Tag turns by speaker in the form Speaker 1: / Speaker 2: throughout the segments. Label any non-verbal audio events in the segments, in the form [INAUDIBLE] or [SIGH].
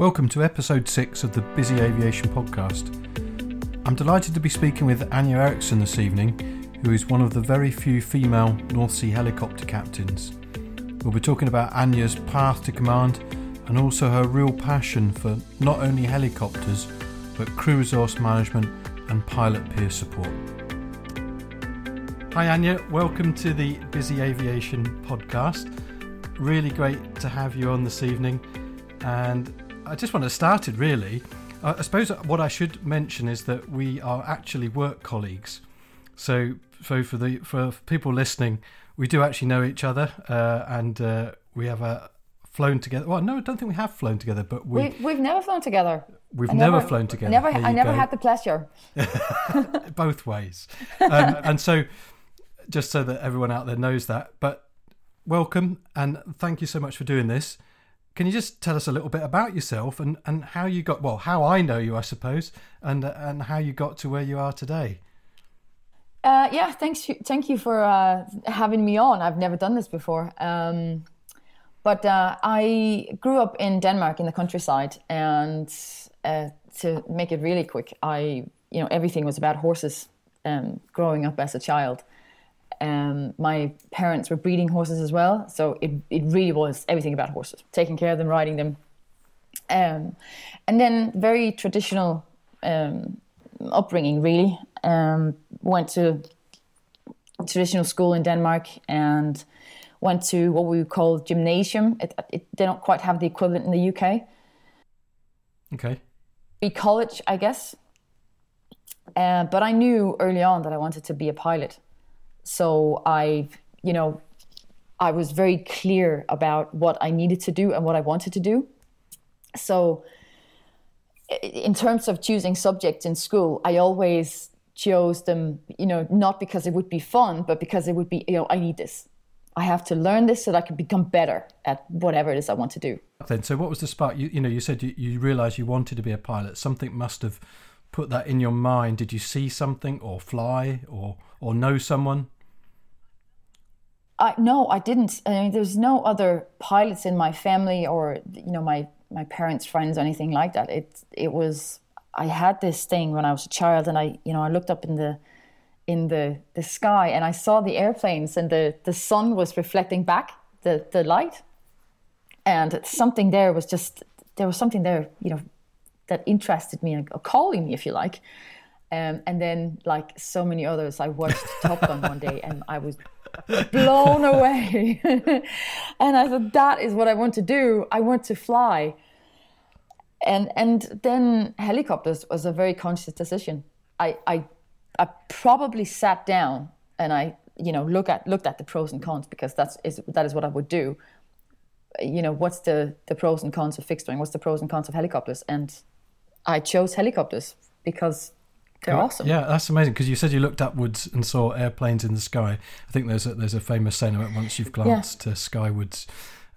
Speaker 1: Welcome to episode 6 of the Busy Aviation podcast. I'm delighted to be speaking with Anja Eriksen this evening, who is one of the very few female North Sea helicopter captains. We'll be talking about Anja's path to command and also her real passion for not only helicopters but crew resource management and pilot peer support. Hi Anja. welcome to the Busy Aviation podcast. Really great to have you on this evening and I just want to start it really. I suppose what I should mention is that we are actually work colleagues. So, so for the for people listening, we do actually know each other, uh, and uh, we have uh, flown together. Well, no, I don't think we have flown together, but we,
Speaker 2: we we've never flown together.
Speaker 1: We've never, never, flown together.
Speaker 2: Never, I never go. had the pleasure. [LAUGHS]
Speaker 1: Both ways, um, and so just so that everyone out there knows that. But welcome and thank you so much for doing this. Can you just tell us a little bit about yourself and, and how you got well, how I know you, I suppose, and and how you got to where you are today?
Speaker 2: Uh, yeah, thanks. Thank you for uh, having me on. I've never done this before, um, but uh, I grew up in Denmark in the countryside, and uh, to make it really quick, I you know everything was about horses. Um, growing up as a child, um, my parents were breeding horses as well, so it, it really was everything about horses, taking care of them, riding them. Um, and then very traditional um, upbringing, really. Um, went to traditional school in Denmark and went to what we call gymnasium. It, it, they don't quite have the equivalent in the UK.
Speaker 1: Okay.
Speaker 2: Be college, I guess. Uh, but I knew early on that I wanted to be a pilot. So I, you know, I was very clear about what I needed to do and what I wanted to do. So, in terms of choosing subjects in school, I always chose them, you know, not because it would be fun, but because it would be, you know, I need this. I have to learn this so that I can become better at whatever it is I want to do.
Speaker 1: Then, so what was the spark? You, you know, you said you, you realized you wanted to be a pilot. Something must have put that in your mind. Did you see something, or fly, or or know someone?
Speaker 2: I, no, I didn't. I mean, there's no other pilots in my family or you know my my parents' friends or anything like that. It it was I had this thing when I was a child, and I you know I looked up in the in the the sky and I saw the airplanes, and the the sun was reflecting back the the light, and something there was just there was something there you know that interested me, or calling me if you like. Um, and then, like so many others, I watched Top Gun one day, and I was blown away. [LAUGHS] and I thought, that is what I want to do. I want to fly. And and then helicopters was a very conscious decision. I I, I probably sat down and I you know look at looked at the pros and cons because that's is that is what I would do. You know, what's the the pros and cons of fixed wing? What's the pros and cons of helicopters? And I chose helicopters because they're awesome.
Speaker 1: Yeah, that's amazing because you said you looked upwards and saw airplanes in the sky. I think there's a, there's a famous saying about once you've glanced yeah. skywards,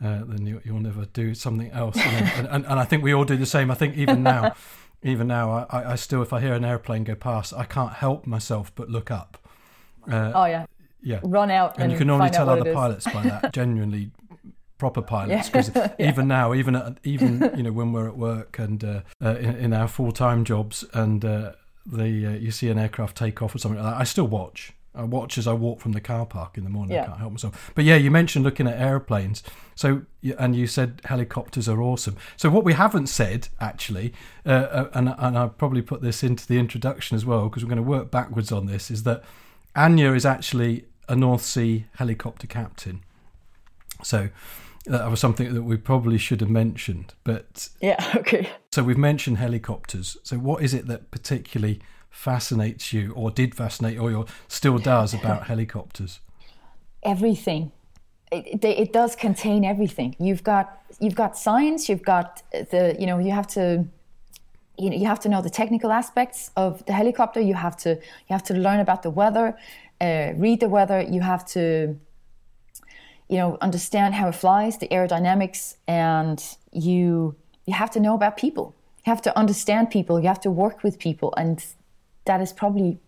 Speaker 1: uh, then you, will never do something else. And, and, and, I think we all do the same. I think even now, [LAUGHS] even now, I, I still, if I hear an airplane go past, I can't help myself but look up.
Speaker 2: Uh, oh yeah.
Speaker 1: Yeah.
Speaker 2: Run out.
Speaker 1: And, and you can only tell other pilots by that. [LAUGHS] Genuinely proper pilots because yeah. [LAUGHS] even now even at, even you know when we're at work and uh, uh, in, in, our full-time jobs and uh, the uh, you see an aircraft take off or something like that, I still watch. I watch as I walk from the car park in the morning. Yeah. I can't help myself. But yeah, you mentioned looking at airplanes. So and you said helicopters are awesome. So what we haven't said actually, uh, uh and and I probably put this into the introduction as well because we're going to work backwards on this, is that Anja is actually a North Sea helicopter captain. So that was something that we probably should have mentioned. But
Speaker 2: yeah, [LAUGHS] okay.
Speaker 1: So we've mentioned helicopters. So what is it that particularly fascinates you, or did fascinate, or still does about [LAUGHS] helicopters?
Speaker 2: Everything. It, it, it does contain everything. You've got you've got science. You've got the you know you have to you know you have to know the technical aspects of the helicopter. You have to you have to learn about the weather, uh, read the weather. You have to you know understand how it flies the aerodynamics and you you have to know about people you have to understand people you have to work with people and that is probably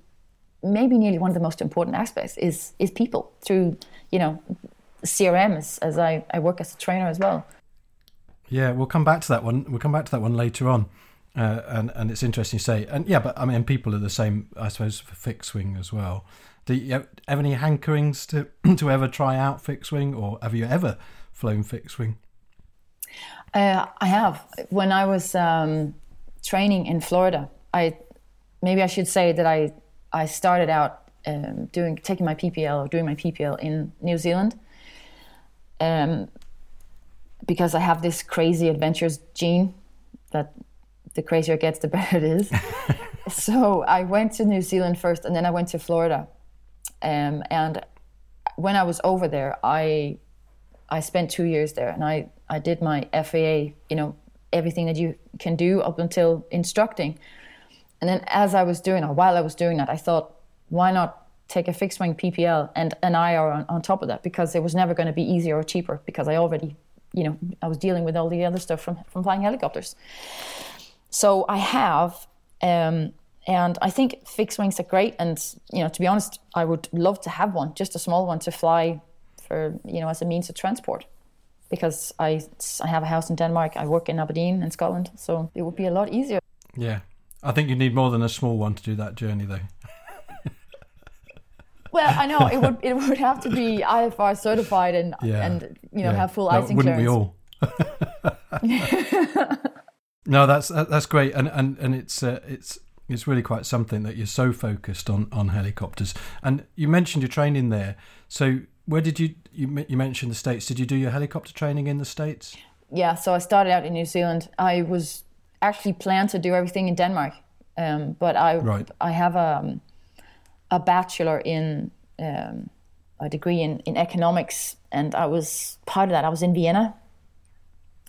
Speaker 2: maybe nearly one of the most important aspects is is people through you know crm as, as I, I work as a trainer as well
Speaker 1: Yeah, we'll come back to that one. We'll come back to that one later on. Uh, and and it's interesting to say, and yeah, but I mean, people are the same, I suppose, for fixed wing as well. Do you have any hankerings to [CLEARS THROAT] to ever try out fixed wing, or have you ever flown fixed wing?
Speaker 2: Uh, I have. When I was um, training in Florida, I maybe I should say that I I started out um, doing taking my PPL or doing my PPL in New Zealand, um, because I have this crazy adventures gene that the crazier it gets, the [LAUGHS] better it is. [LAUGHS] so I went to New Zealand first, and then I went to Florida. Um, and when I was over there, I I spent two years there, and I I did my FAA. You know everything that you can do up until instructing. And then as I was doing, or while I was doing that, I thought, why not take a fixed wing PPL and an IR on, on top of that? Because it was never going to be easier or cheaper because I already, you know, I was dealing with all the other stuff from, from flying helicopters. So I have, um, and I think fixed wings are great. And you know, to be honest, I would love to have one, just a small one to fly for you know as a means of transport, because I I have a house in Denmark, I work in Aberdeen in Scotland, so it would be a lot easier.
Speaker 1: Yeah, I think you need more than a small one to do that journey, though. [LAUGHS]
Speaker 2: Well, I know it would it would have to be IFR certified and [LAUGHS] yeah. and you know yeah. have full no, icing
Speaker 1: wouldn't
Speaker 2: clearance.
Speaker 1: we all? [LAUGHS] No, that's that's great, and and and it's uh, it's it's really quite something that you're so focused on on helicopters. And you mentioned your training there. So where did you you you mentioned the states? Did you do your helicopter training in the states?
Speaker 2: Yeah, so I started out in New Zealand. I was actually planned to do everything in Denmark, um, but I right. I have a um, a bachelor in um, a degree in in economics, and I was part of that. I was in Vienna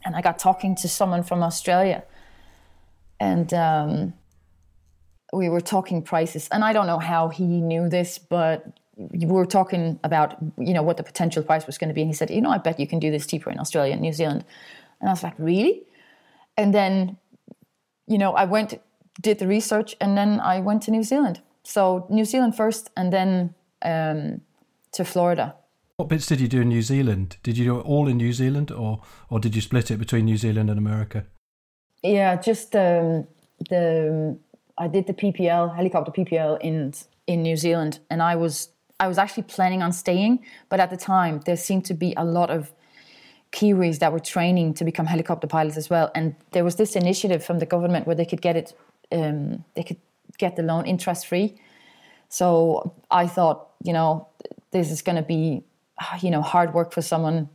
Speaker 2: and I got talking to someone from Australia, and um, we were talking prices. And I don't know how he knew this, but we were talking about you know what the potential price was going to be, and he said, you know, I bet you can do this cheaper in Australia and New Zealand. And I was like, really? And then, you know, I went, did the research, and then I went to New Zealand. So New Zealand first, and then um, to Florida.
Speaker 1: What bits did you do in New Zealand? Did you do it all in New Zealand, or or did you split it between New Zealand and America?
Speaker 2: Yeah, just um, the I did the PPL helicopter PPL in in New Zealand, and I was I was actually planning on staying, but at the time there seemed to be a lot of Kiwis that were training to become helicopter pilots as well, and there was this initiative from the government where they could get it, um, they could get the loan interest free. So I thought, you know, this is going to be you know, hard work for someone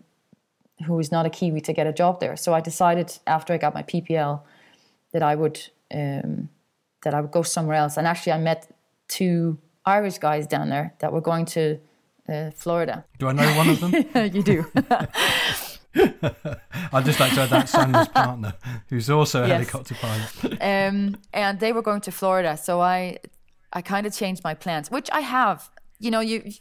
Speaker 2: who is not a Kiwi to get a job there. So I decided after I got my PPL that I would um, that I would go somewhere else. And actually, I met two Irish guys down there that were going to uh, Florida.
Speaker 1: Do I know one of them? [LAUGHS]
Speaker 2: you do. [LAUGHS]
Speaker 1: I'd just like to add that Sandy's partner, who's also a yes. helicopter pilot. [LAUGHS]
Speaker 2: Um, and they were going to Florida, so I, I kind of changed my plans, which I have. You know, you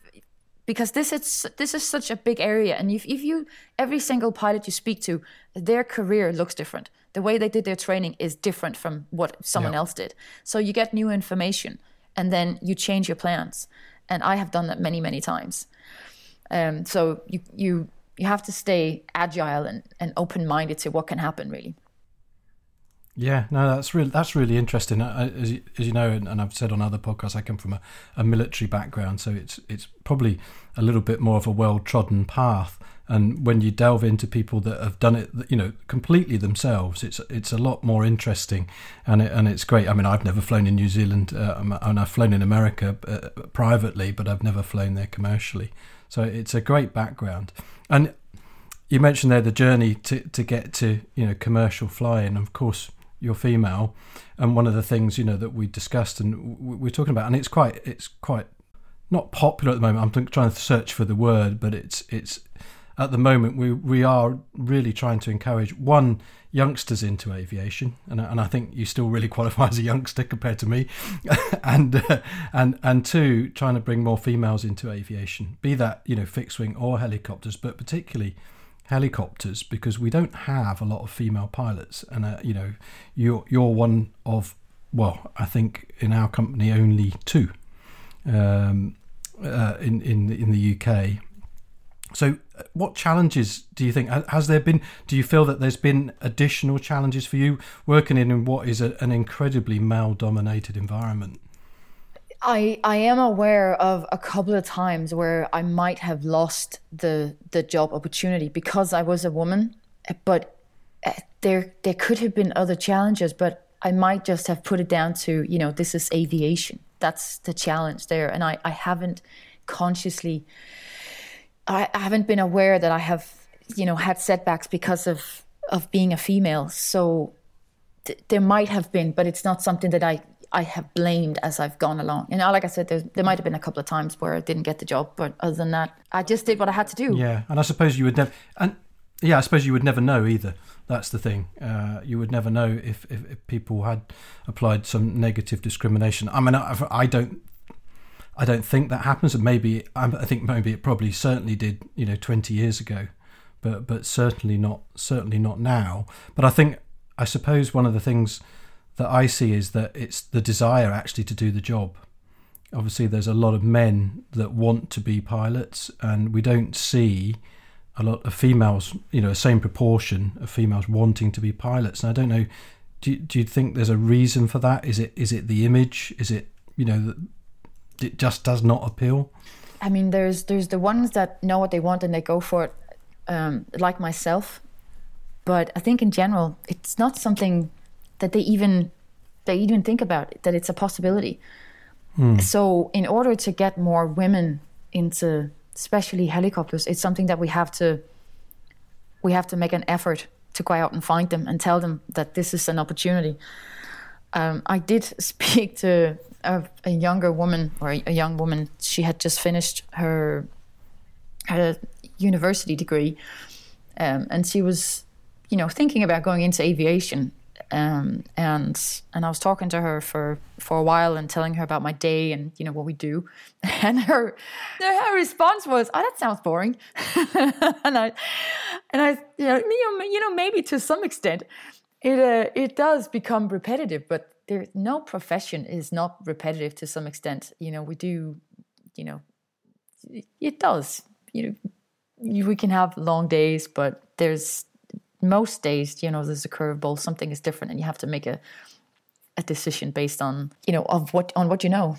Speaker 2: because this is this is such a big area and if, if you every single pilot you speak to their career looks different the way they did their training is different from what someone yeah. else did so you get new information and then you change your plans and i have done that many many times um, so you you you have to stay agile and, and open-minded to what can happen really
Speaker 1: yeah, no, that's really that's really interesting. As you, as you know, and, and, I've said on other podcasts, I come from a, a military background, so it's it's probably a little bit more of a well trodden path. And when you delve into people that have done it, you know, completely themselves, it's it's a lot more interesting, and it, and it's great. I mean, I've never flown in New Zealand, uh, and I've flown in America uh, privately, but I've never flown there commercially. So it's a great background. And you mentioned there the journey to to get to you know commercial flying. Of course, you're female, and one of the things you know that we discussed and we're talking about, and it's quite it's quite not popular at the moment. I'm trying to search for the word, but it's it's at the moment we we are really trying to encourage one youngsters into aviation, and and I think you still really [LAUGHS] qualify as a youngster compared to me, [LAUGHS] and uh, and and two trying to bring more females into aviation, be that you know fixed wing or helicopters, but particularly helicopters because we don't have a lot of female pilots, and uh, you know, you're you're one of well, I think in our company only two um, uh, in in in the UK. So, uh, what challenges do you think has there been? Do you feel that there's been additional challenges for you working in what is a, an incredibly male-dominated environment?
Speaker 2: I I am aware of a couple of times where I might have lost the the job opportunity because I was a woman, but uh, there there could have been other challenges, but I might just have put it down to you know this is aviation. That's the challenge there, and I I haven't consciously I, I haven't been aware that I have you know had setbacks because of of being a female. So th- there might have been, but it's not something that I I have blamed as I've gone along. You know, like I said, there might have been a couple of times where I didn't get the job, but other than that, I just did what I had to do.
Speaker 1: Yeah, and I suppose you would never, and yeah, I suppose you would never know either. That's the thing. Uh, you would never know if, if, if, people had applied some negative discrimination. I mean, I, I don't. I don't think that happens, and maybe um, I think maybe it probably certainly did, you know, twenty years ago, but but certainly not certainly not now. But I think I suppose one of the things that I see is that it's the desire actually to do the job. Obviously, there's a lot of men that want to be pilots, and we don't see a lot of females, you know, the same proportion of females wanting to be pilots. And I don't know, do, do you think there's a reason for that? Is it is it the image? Is it you know that it just does not appeal?
Speaker 2: I mean, there's there's the ones that know what they want and they go for it, um, like myself. But I think in general, it's not something that they even they even think about that it's a possibility. Hmm. So in order to get more women into especially helicopters, it's something that we have to we have to make an effort to go out and find them and tell them that this is an opportunity. Um, I did [LAUGHS] speak to a, a, younger woman or a young woman. She had just finished her her university degree, um, and she was, you know, thinking about going into aviation. Um, and and I was talking to her for for a while and telling her about my day and you know what we do, [LAUGHS] and her her response was, "Oh, that sounds boring," [LAUGHS] and I and I you know you know maybe to some extent it uh, it does become repetitive, but there no profession is not repetitive to some extent. You know we do, you know, it does. You know, we can have long days, but there's most days, you know, there's a curveball, something is different, and you have to make a a decision based on you know of what on what you know.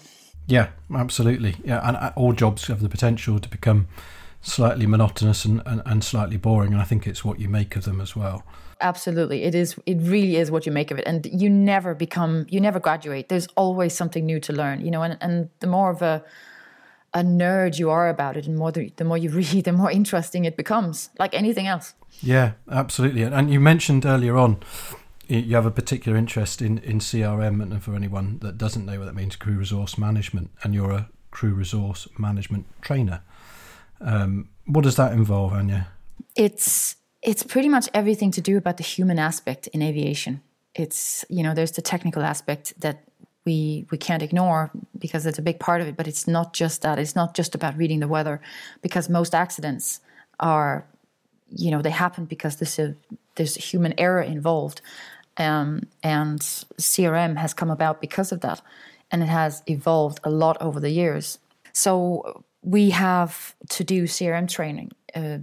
Speaker 1: Yeah, absolutely. Yeah, and uh, all jobs have the potential to become slightly monotonous and, and, and slightly boring, and I think it's what you make of them as well.
Speaker 2: Absolutely, it is. It really is what you make of it, and you never become, you never graduate. There's always something new to learn, you know, and and the more of a a nerd you are about it, and more the, the more you [LAUGHS] read, the more interesting it becomes, like anything else.
Speaker 1: Yeah, absolutely. And you mentioned earlier on you have a particular interest in, in CRM, and for anyone that doesn't know what that means, crew resource management, and you're a crew resource management trainer. Um, what does that involve, Anja?
Speaker 2: It's it's pretty much everything to do about the human aspect in aviation. It's you know there's the technical aspect that we we can't ignore because it's a big part of it, but it's not just that. It's not just about reading the weather, because most accidents are you know they happen because there's a there's a human error involved um, and crm has come about because of that and it has evolved a lot over the years so we have to do crm training uh,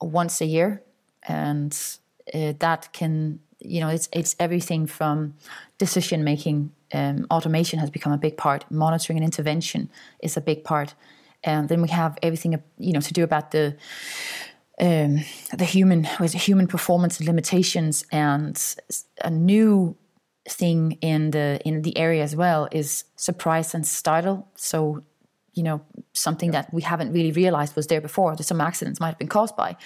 Speaker 2: once a year and uh, that can you know it's it's everything from decision making um, automation has become a big part. Monitoring and intervention is a big part. And then we have everything you know to do about the um, the human with human performance limitations. And a new thing in the in the area as well is surprise and startle. So you know something that we haven't really realized was there before. That some accidents might have been caused by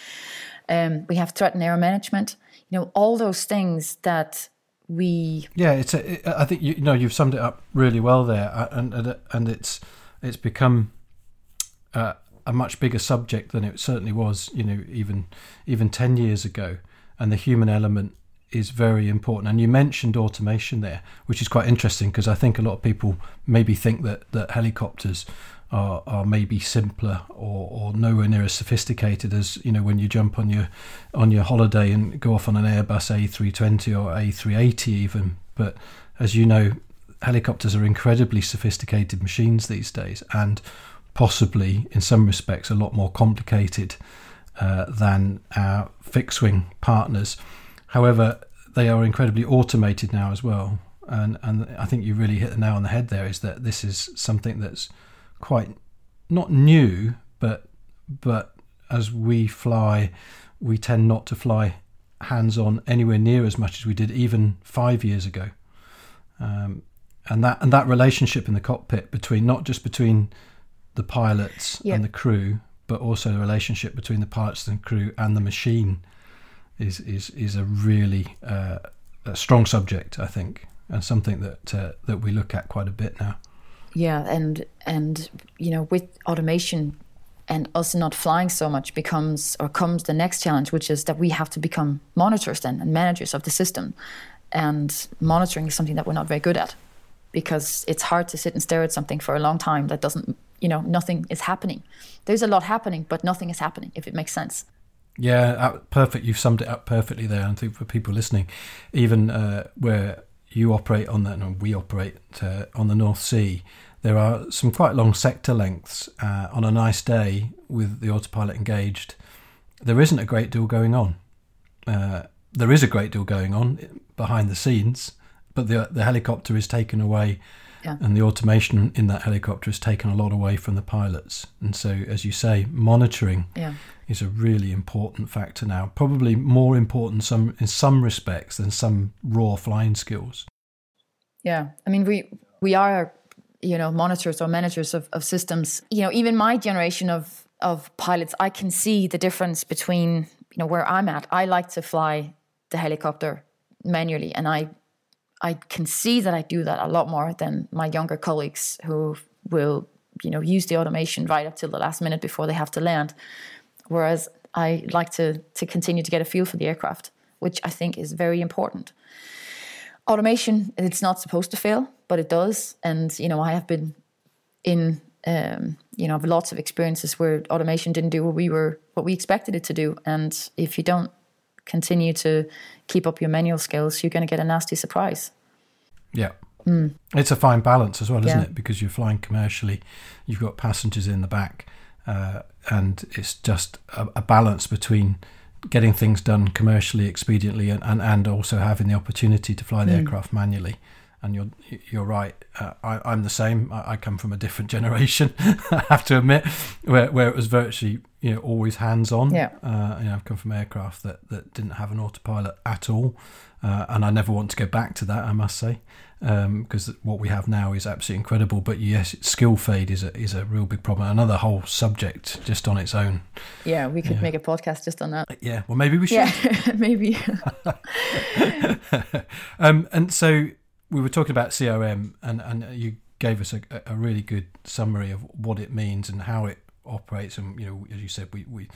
Speaker 2: um, we have threat and error management you know all those things that we
Speaker 1: yeah it's a, it, i think you, you, know you've summed it up really well there uh, and and, and it's it's become uh, a much bigger subject than it certainly was, you know, even even ten years ago. And the human element is very important. And you mentioned automation there, which is quite interesting because I think a lot of people maybe think that that helicopters are, are maybe simpler or, or nowhere near as sophisticated as you know when you jump on your on your holiday and go off on an Airbus A320 or A380 even. But as you know, helicopters are incredibly sophisticated machines these days, and possibly, in some respects, a lot more complicated uh, than our fixed wing partners. However, they are incredibly automated now as well. And, and I think you really hit the nail on the head there is that this is something that's quite not new, but but as we fly, we tend not to fly hands on anywhere near as much as we did even five years ago. Um, and that and that relationship in the cockpit between not just between the pilots and the crew, but also the relationship between the pilots and the crew and the machine is is is a really uh, a strong subject, I think, and something that uh, that we look at quite a bit now.
Speaker 2: Yeah, and and you know, with automation and us not flying so much becomes or comes the next challenge, which is that we have to become monitors then and managers of the system. And monitoring is something that we're not very good at because it's hard to sit and stare at something for a long time that doesn't, you know, nothing is happening. There's a lot happening, but nothing is happening, if it makes sense.
Speaker 1: Yeah, uh, perfect. You've summed it up perfectly there. I think for people listening, even uh, where you operate on that, and we operate uh, on the North Sea, there are some quite long sector lengths uh, on a nice day with the autopilot engaged. There isn't a great deal going on. Uh, there is a great deal going on behind the scenes, but the the helicopter is taken away,
Speaker 2: yeah.
Speaker 1: and the automation in that helicopter has taken a lot away from the pilots. And so, as you say, monitoring
Speaker 2: yeah.
Speaker 1: Is a really important factor now. Probably more important some in some respects than some raw flying skills.
Speaker 2: Yeah, I mean we we are you know monitors or managers of, of systems you know even my generation of of pilots i can see the difference between you know where i'm at i like to fly the helicopter manually and i i can see that i do that a lot more than my younger colleagues who will you know use the automation right up till the last minute before they have to land whereas i like to to continue to get a feel for the aircraft which i think is very important. Automation it's not supposed to fail but it does. And you know i have been in um, you know lots of experiences where automation didn't do what we were what we expected it to do. And if you don't continue to keep up your manual skills you're going to get a nasty surprise.
Speaker 1: Yeah.
Speaker 2: Mm.
Speaker 1: it's a fine balance as well isn't
Speaker 2: Yeah.
Speaker 1: it? Because you're flying commercially you've got passengers in the back uh, and it's just a, a balance between getting things done commercially expediently and, and, and also having the opportunity to fly the
Speaker 2: Mm.
Speaker 1: aircraft manually and you're you're right. Uh, I, I'm the same. I, I come from a different [LAUGHS] generation. I have to admit, where where it was virtually you know always hands on.
Speaker 2: Yeah.
Speaker 1: Uh, you know, I've come from aircraft that, that didn't have an autopilot at all, uh, and I never want to go back to that. I must say, because what we have now is absolutely incredible. But yes, skill fade is a is a real big problem. Another whole subject just on its own.
Speaker 2: yeah we could
Speaker 1: Yeah.
Speaker 2: make a podcast just on that
Speaker 1: Yeah. Well, maybe we should.
Speaker 2: yeah [LAUGHS] maybe [LAUGHS]
Speaker 1: um, and so we were talking about CRM, and, and you gave us a, a really good summary of what it means and how it operates. And you know, as you said, we we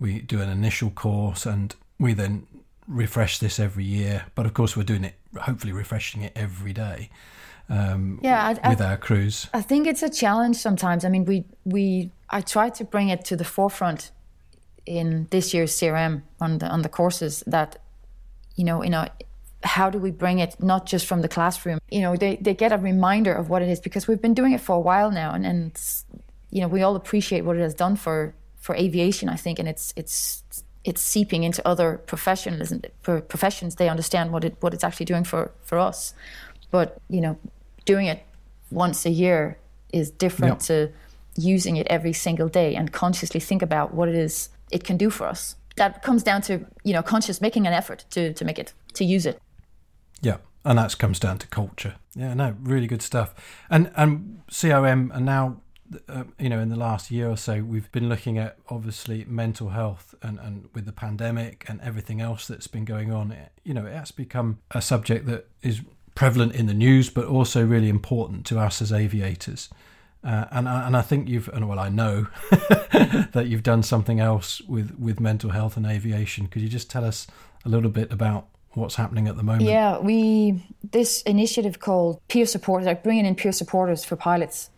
Speaker 1: we do an initial course, and we then refresh this every year. But of course, we're doing it, hopefully, refreshing it every day. Um,
Speaker 2: Yeah, I- I-
Speaker 1: with our crews.
Speaker 2: I think it's a challenge sometimes. I mean, we we I try to bring it to the forefront in this year's CRM on the on the courses that you know, you know, how do we bring it not just from the classroom? You know, they they get a reminder of what it is because we've been doing it for a while now, and and you know, we all appreciate what it has done for for aviation. I think, and it's it's it's seeping into other professionalism for professions. They understand what it what it's actually doing for for us, but you know, doing it once a year is different
Speaker 1: Yeah.
Speaker 2: to using it every single day and consciously think about what it is it can do for us. That comes down to you know conscious making an effort to to make it to use it.
Speaker 1: Yeah, and that comes down to culture. Yeah, no, really good stuff. And and CRM, and now, uh, you know, in the last year or so, we've been looking at obviously mental health, and and with the pandemic and everything else that's been going on, it, you know, it has become a subject that is prevalent in the news, but also really important to us as aviators. Uh, and I- and I think you've and well I know [LAUGHS] that you've done something else with with mental health and aviation. Could you just tell us a little bit about what's happening at the moment?
Speaker 2: Yeah, we this initiative called peer support, like bringing in peer supporters for pilots,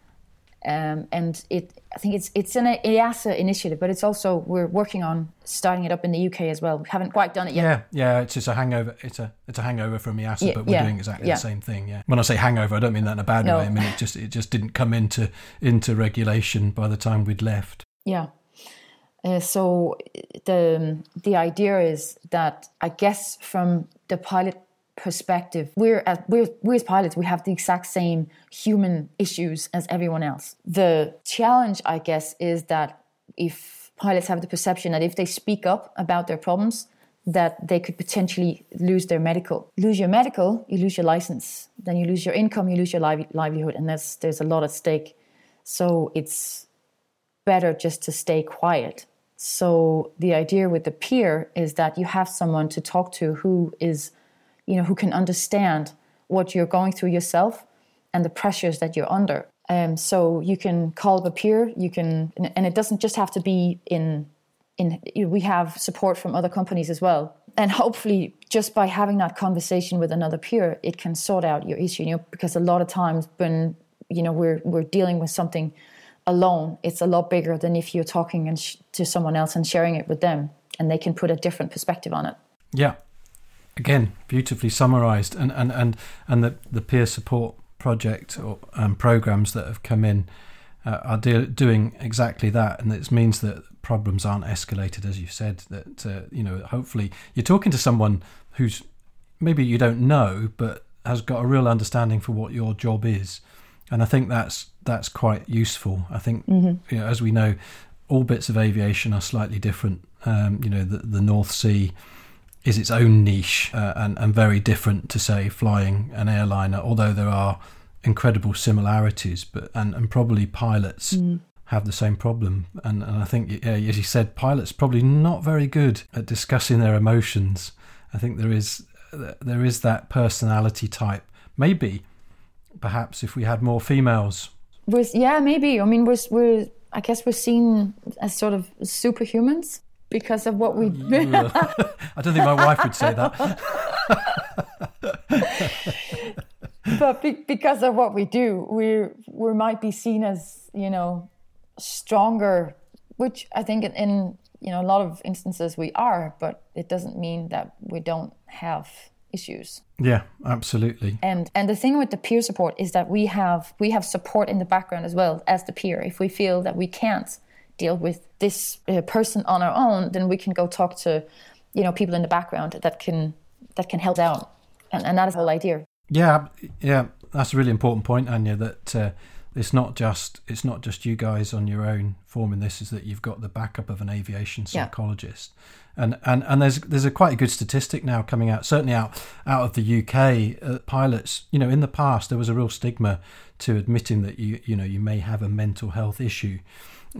Speaker 2: Um, and it, I think it's it's an EASA initiative, but it's also we're working on starting it up in the UK as well. We haven't quite done it yet.
Speaker 1: Yeah, yeah, it's just a hangover. It's a it's a hangover from EASA, yeah, but we're yeah, doing exactly the same thing. Yeah. When I say hangover, I don't mean that in a bad no. way. I mean it just it just didn't come into into regulation by the time we'd left.
Speaker 2: Yeah. Uh, so the the idea is that I guess from the pilot perspective, we're as we're, we're as pilots, we have the exact same human issues as everyone else. The challenge, I guess, is that if pilots have the perception that if they speak up about their problems, that they could potentially lose their medical. Lose your medical, you lose your license. Then you lose your income, you lose your livelihood, and there's there's a lot at stake. So it's better just to stay quiet. So the idea with the peer is that you have someone to talk to who is you know, who can understand what you're going through yourself and the pressures that you're under. Um, so you can call up a peer. You can, and it doesn't just have to be in. In you know, we have support from other companies as well, and hopefully, just by having that conversation with another peer, it can sort out your issue. You know, because a lot of times when you know we're we're dealing with something alone, it's a lot bigger than if you're talking and sh- to someone else and sharing it with them, and they can put a different perspective on it.
Speaker 1: Yeah, again beautifully summarized and and and, and the, the peer support project or um, programs that have come in uh, are de- doing exactly that and it means that problems aren't escalated as you said that uh, you know hopefully you're talking to someone who's maybe you don't know but has got a real understanding for what your job is and i think that's that's quite useful i think mm-hmm. you know, as we know all bits of aviation are slightly different um, you know the, the north sea is its own niche uh, and, and very different to say flying an airliner although there are incredible similarities but and, and probably pilots mm. have the same problem. And, and I think yeah, as you said pilots probably not very good at discussing their emotions. I think there is there is that personality type. Maybe perhaps if we had more females.
Speaker 2: Yeah maybe. I mean, we're, we're I guess we're seen as sort of superhumans because of what we do. [LAUGHS]
Speaker 1: I don't think my wife would say that. [LAUGHS]
Speaker 2: but be, because of what we do, we we might be seen as you know stronger, which I think in, in you know a lot of instances we are, but it doesn't mean that we don't have issues.
Speaker 1: Yeah, absolutely.
Speaker 2: And and the thing with the peer support is that we have we have support in the background as well as the peer. If we feel that we can't deal with this uh, person on our own, then we can go talk to, you know, people in the background that can that can help out, and, and that is the whole idea.
Speaker 1: Yeah, yeah, that's a really important point, Anja. That uh, it's not just it's not just you guys on your own forming this. Is that you've got the backup of an aviation psychologist, yeah. and and and there's there's a quite a good statistic now coming out, certainly out out of the UK. Uh, pilots, you know, in the past there was a real stigma to admitting that you you know you may have a mental health issue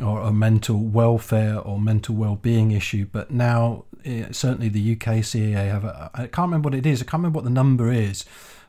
Speaker 1: or a mental welfare or mental well-being issue. But now, eh, certainly the UK CAA have a, I can't remember what it is. I can't remember what the number is,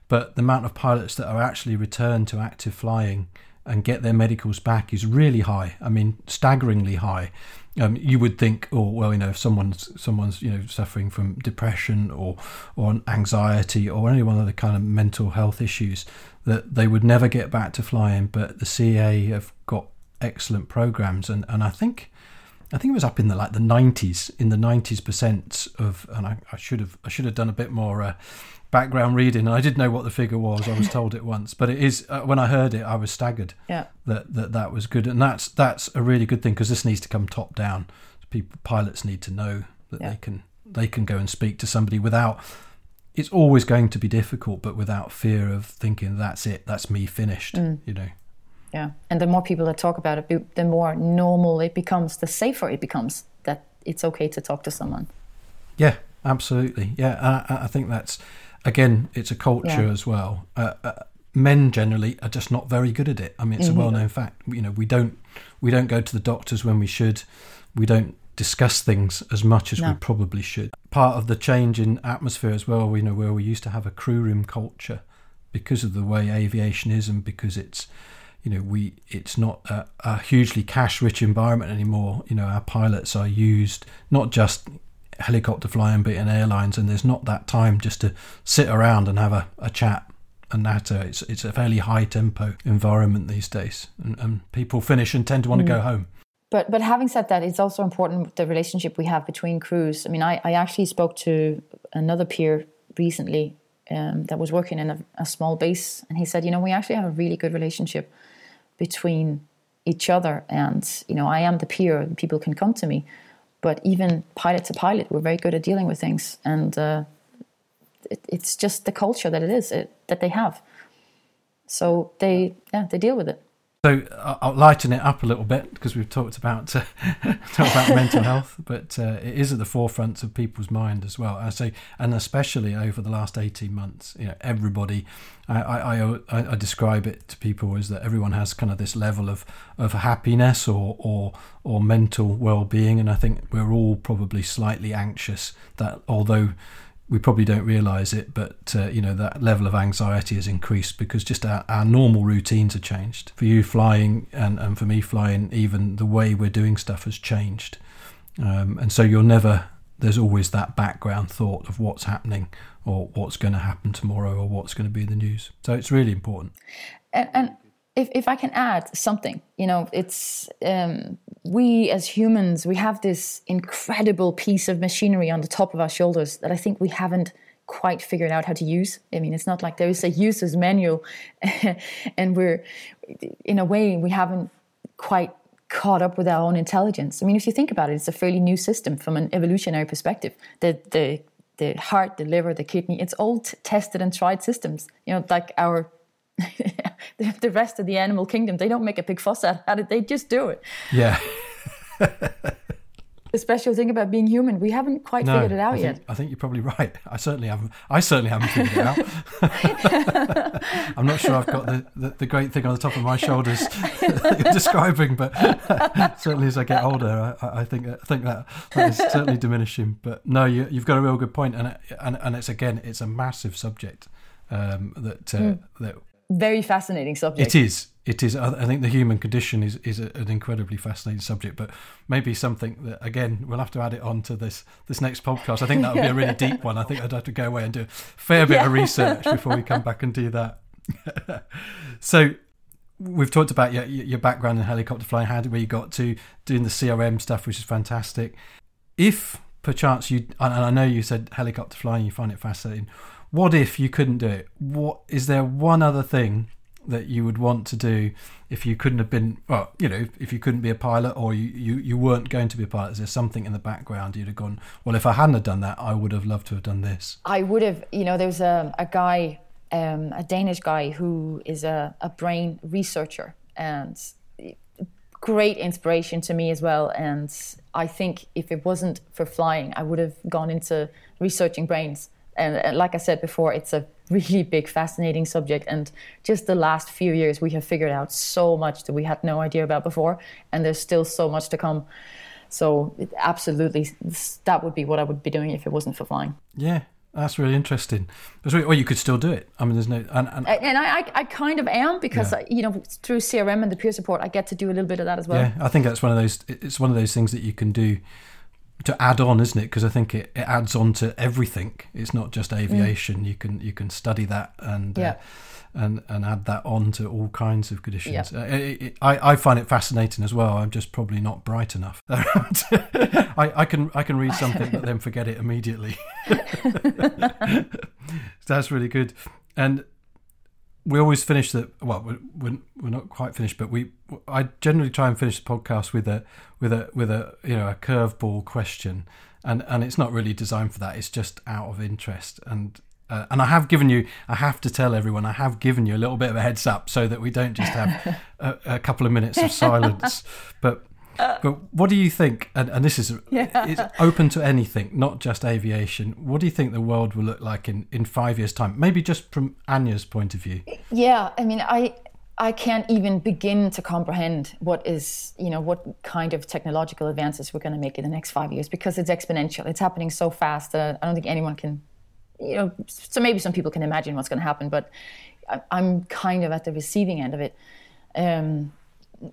Speaker 1: but the amount of pilots that are actually returned to active flying and get their medicals back is really high. I mean, staggeringly high. Um, you would think, oh well, you know, if someone's someone's you know suffering from depression or or anxiety or any one of the kind of mental health issues, that they would never get back to flying. But the CAA have got excellent programs, and and I think. I think it was up in the like the 90s, in the 90s percent of, and I, I should have I should have done a bit more uh, background reading. I did know what the figure was. I was told it once, but it is uh, when I heard it, I was staggered.
Speaker 2: Yeah.
Speaker 1: That that that was good, and that's that's a really good thing because this needs to come top down. People, pilots need to know that yeah. they can they can go and speak to somebody without. It's always going to be difficult, but without fear of thinking that's it, that's me finished. Mm. You know
Speaker 2: yeah. And the more people that talk about it the more normal it becomes the safer it becomes that it's okay to talk to someone.
Speaker 1: Yeah absolutely. Yeah i, I think that's again it's a culture yeah. as well. Uh, uh, men generally are just not very good at it. I mean it's mm-hmm. a well-known fact. You know we don't we don't go to the doctors when we should. We don't discuss things as much as no. we probably should. Part of the change in atmosphere as well you know where we used to have a crew room culture because of the way aviation is and because it's you know we it's not a, a hugely cash rich environment anymore you know our pilots are used not just helicopter flying but in airlines and there's not that time just to sit around and have a, a chat and NATO. It's it's a fairly high tempo environment these days, and, and people finish and tend to want mm. to go home.
Speaker 2: But but having said that, it's also important the relationship we have between crews. I mean, I, I actually spoke to another peer recently um, that was working in a, a, small base, and he said, you know, we actually have a really good relationship between each other, and you know, I am the peer, people can come to me, but even pilot to pilot, we're very good at dealing with things, and uh, it, it's just the culture that it is it, that they have. So they yeah they deal with it.
Speaker 1: So I'll lighten it up a little bit because we've talked about uh, [LAUGHS] talked about mental health, but uh, it is at the forefront of people's mind as well. I say, and especially over the last eighteen months, you know, everybody. I, I, I, I describe it to people as that everyone has kind of this level of, of happiness or, or or mental well being, and I think we're all probably slightly anxious. That although we probably don't realize it, but uh, you know that level of anxiety has increased because just our, our normal routines have changed. For you flying, and, and for me flying, even the way we're doing stuff has changed. Um, and so you're never there's always that background thought of what's happening or what's going to happen tomorrow or what's going to be in the news. So it's really important.
Speaker 2: And, and if, if I can add something, you know, it's um, we as humans, we have this incredible piece of machinery on the top of our shoulders that I think we haven't quite figured out how to use. I mean, it's not like there is a user's manual, [LAUGHS] and we're, in a way, we haven't quite caught up with our own intelligence. I mean, if you think about it, it's a fairly new system from an evolutionary perspective. The the the heart, the liver, the kidney, it's all t- tested and tried systems. You know, like our [LAUGHS] the rest of the animal kingdom, they don't make a big fuss out of it. They just do it.
Speaker 1: Yeah. [LAUGHS]
Speaker 2: the special thing about being human, we haven't quite no, figured it out
Speaker 1: I
Speaker 2: think,
Speaker 1: yet. I think you're probably [LAUGHS] right. I certainly haven't. I certainly haven't figured it out. I'm not sure I've got the, the, the, great thing on the top of my shoulders that you're describing, but certainly as I get older, I, I, think I think that, that is certainly diminishing. But no, you, have got a real good point, and and and it's again, it's a massive subject um, that uh, mm. that
Speaker 2: very fascinating subject.
Speaker 1: It is. It is. I think the human condition is is an incredibly fascinating subject, but maybe something that again we'll have to add it on to this this next podcast. I think that would be a really deep one. I think I'd have to go away and do a fair bit yeah. of research before we come back and do that. [LAUGHS] so we've talked about your your background in helicopter flying, how where you got to doing the CRM stuff, which is fantastic. If perchance you, and I know you said helicopter flying, you find it fascinating what if you couldn't do it? What is there one other thing that you would want to do if you couldn't have been well you know if you couldn't be a pilot or you, you, you weren't going to be a pilot? Is there something in the background you'd have gone well if i hadn't have done that i would have loved to have done this
Speaker 2: i would have you know there's a, a guy um, a danish guy who is a, a brain researcher and great inspiration to me as well. And i think if it wasn't for flying i would have gone into researching brains and, and like I said before, it's a really big, fascinating subject. And just the last few years, we have figured out so much that we had no idea about before, and there's still so much to come. So, it, absolutely, that would be what I would be doing if it wasn't for flying.
Speaker 1: Yeah, that's really interesting. Or you could still do it. I mean, there's no, and, and,
Speaker 2: and I, I kind of am because yeah. you know through CRM and the peer support, I get to do a little bit of that as well.
Speaker 1: Yeah, I think that's one of those. It's one of those things that you can do to add on, isn't it? Because I think it, it adds on to everything. It's not just mm. aviation. Mm. You can you can study that and uh, yeah. uh, and and add that on to all kinds of conditions. Yeah. Uh, it, it, I I find it fascinating as well. I'm just probably not bright enough. [LAUGHS] I, I can I can read [LAUGHS] something but then forget it immediately. [LAUGHS] That's really good. And we always finish the well we're, we're not quite finished but we i generally try and finish the podcast with a with a with a you know a curveball question. And and it's not really designed for that. It's just out of interest. And uh, and I have given you, I have to tell everyone, I have given you a little bit of a heads up so that we don't just have [LAUGHS] a, a couple of minutes of silence. But but what do you think? And, and this is yeah. it's open to anything, not just aviation. What do you think the world will look like in, in five years' time? Maybe just from Anja's point of view.
Speaker 2: Yeah, I mean, I I can't even begin to comprehend what is you know what kind of technological advances we're going to make in the next five years because it's exponential. It's happening so fast that I don't think anyone can, you know. So maybe some people can imagine what's going to happen, but I'm kind of at the receiving end of it. Um,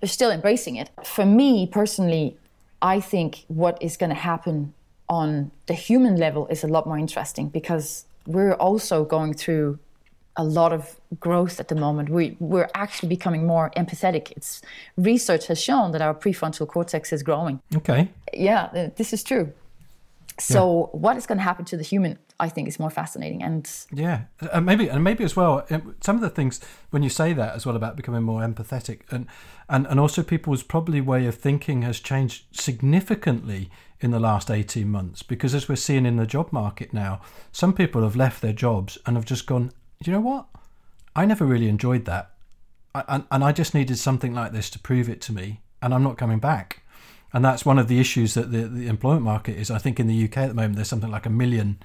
Speaker 2: still embracing it. For me personally, I think what is going to happen on the human level is a lot more interesting because we're also going through a lot of growth at the moment. We we're actually becoming more empathetic. It's research has shown that our prefrontal cortex is growing.
Speaker 1: Okay.
Speaker 2: Yeah, this is true. So yeah. what is going to happen to the human? I think is more fascinating and
Speaker 1: yeah, and maybe and maybe as well um, some of the things when you say that as well about becoming more empathetic and and and also people's probably way of thinking has changed significantly in the last 18 months because as we're seeing in the job market now some people have left their jobs and have just gone you know what I never really enjoyed that I, and, and I just needed something like this to prove it to me and I'm not coming back and that's one of the issues that the, the employment market is. I think in the UK at the moment, there's something like a million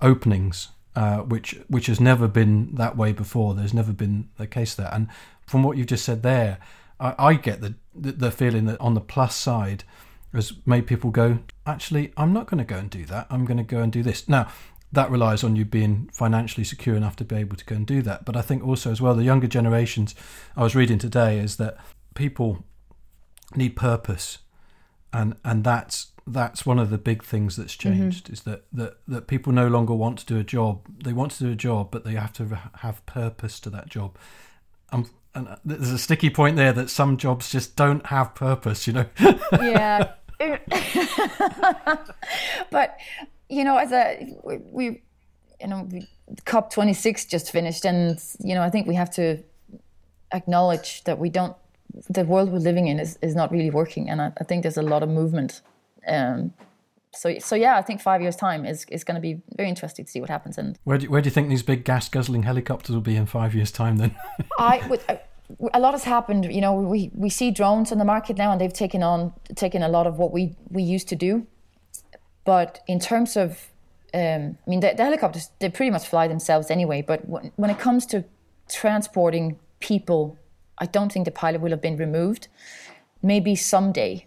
Speaker 1: openings, uh, which which has never been that way before. There's never been the case there. And from what you've just said there, I, I get the, the, the feeling that on the plus side has made people go, actually, I'm not going to go and do that. I'm going to go and do this. Now, that relies on you being financially secure enough to be able to go and do that. But I think also as well, the younger generations I was reading today is that people need purpose and and that's that's one of the big things that's mm-hmm. changed mm-hmm. is that, that that people no longer want to do a job they want to do a job but they have to have purpose to that job um, and there's a sticky point there that some jobs just don't have purpose you know [LAUGHS]
Speaker 2: yeah but you know as a we you know cop 26 just finished and you know i think we have to acknowledge that we don't the world we're living in is, is not really working, and I, I think there's a lot of movement. Um, so so yeah, I think five years time is, is going to be very interesting to see what happens. And
Speaker 1: where do you, where do you think these big gas guzzling helicopters will be in five years time? Then [LAUGHS]
Speaker 2: I would. I, a lot has happened. You know, we, we see drones in the market now, and they've taken on taken a lot of what we we used to do. But in terms of, um, I mean, the, the, helicopters they pretty much fly themselves anyway. But when, when it comes to transporting people I don't think the pilot will have been removed. Maybe someday.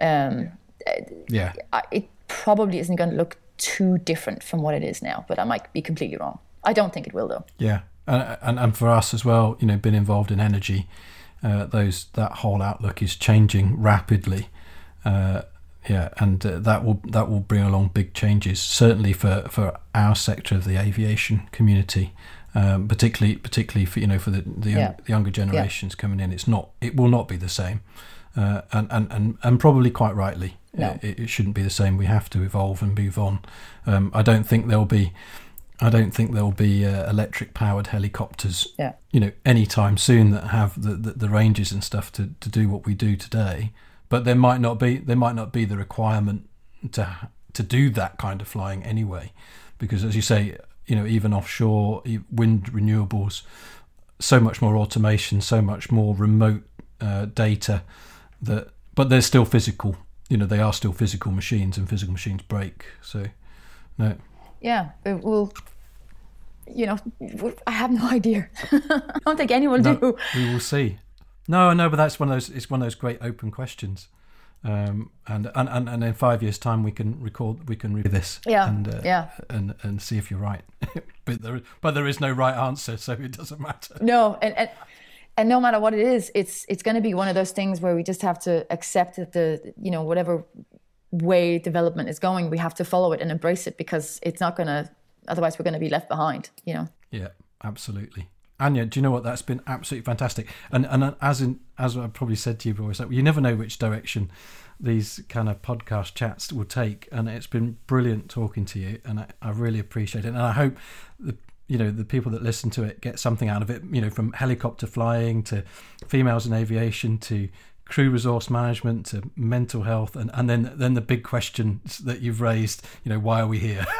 Speaker 2: Um,
Speaker 1: yeah.
Speaker 2: It probably isn't going to look too different from what it is now, but I might be completely wrong. I don't think it will, though.
Speaker 1: Yeah, and and, and for us as well, you know, been involved in energy, uh, those that whole outlook is changing rapidly. Uh, yeah, and uh, that will that will bring along big changes. Certainly for, for our sector of the aviation community, um, particularly particularly for you know for the the, yeah. the younger generations yeah. coming in. It's not it will not be the same, uh, and, and and and probably quite rightly. No. It, it, shouldn't be the same. We have to evolve and move on. Um, I don't think there'll be. I don't think there'll be uh, electric powered helicopters,
Speaker 2: yeah.
Speaker 1: you know, anytime soon that have the, the, the ranges and stuff to, to do what we do today. But there might not be there might not be the requirement to to do that kind of flying anyway, because as you say, you know, even offshore wind renewables, so much more automation, so much more remote uh, data that, but they're still physical. You know, they are still physical machines, and physical machines break. So, no.
Speaker 2: Yeah, it will. You know, I have no idea. [LAUGHS] I don't think anyone no, do.
Speaker 1: We will see. No, no, but that's one of those. It's one of those great open questions. Um, and, and, and and in five years' time, we can record, we can read this,
Speaker 2: yeah,
Speaker 1: and
Speaker 2: uh, yeah,
Speaker 1: and and see if you're right. [LAUGHS] but there, but there is no right answer, so it doesn't matter.
Speaker 2: No, and and, and no matter what it is, it's it's going to be one of those things where we just have to accept that the you know whatever way development is going, we have to follow it and embrace it because it's not going to. Otherwise, we're going to be left behind. You know.
Speaker 1: Yeah, absolutely. Anja, do you know what? That's been absolutely fantastic. And and uh, as in as I probably said to you before, you never know which direction these kind of podcast chats will take. And it's been brilliant talking to you, and I, I really appreciate it. And I hope the you know the people that listen to it get something out of it. You know, from helicopter flying to females in aviation to crew resource management to mental health and, and then then the big questions that you've raised you know why are we here? [LAUGHS]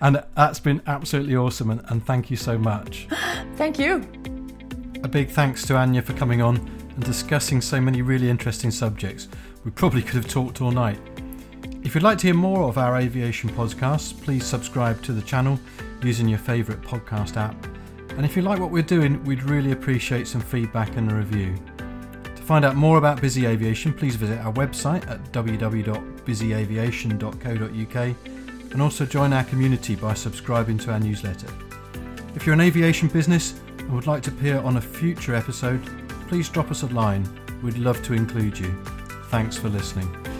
Speaker 1: And that's been absolutely awesome and, and thank you so much. [GASPS]
Speaker 2: Thank you.
Speaker 1: A big thanks to Anja for coming on and discussing so many really interesting subjects. We probably could have talked all night if you'd like to hear more of our aviation podcasts please subscribe to the channel using your favourite podcast app and if you like what we're doing, we'd really appreciate some feedback and a review. To find out more about Busy Aviation, please visit our website at www.busyaviation.co.uk and also join our community by subscribing to our newsletter. If you're an aviation business and would like to appear on a future episode, please drop us a line. We'd love to include you. Thanks for listening.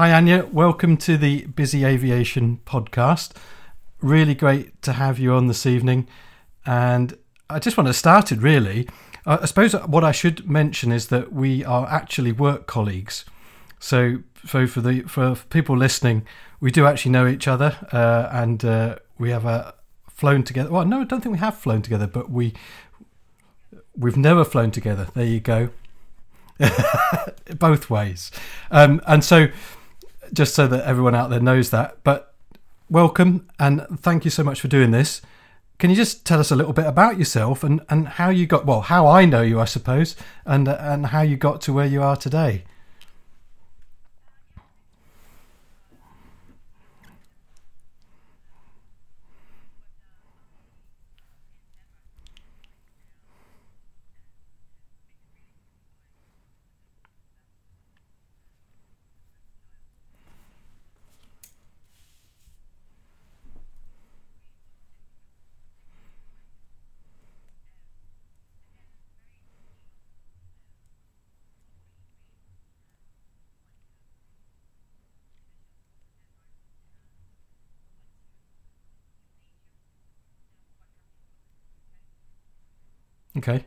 Speaker 3: Hi, Anja. Welcome to the Busy Aviation podcast. Really great to have you on this evening. And I just want to start it really. I suppose what I should mention is that we are actually work colleagues. So, so for the for people listening, we do actually know each other, uh, and uh, we have uh, flown together. Well, no, I don't think we have flown together, but we we've never flown together. There you go. [LAUGHS] Both ways, um, and so just so that everyone out there knows that. But welcome and thank you so much for doing this. Can you just tell us a little bit about yourself and, and how you got well, how I know you, I suppose, and and how you got to where you are today? Okay.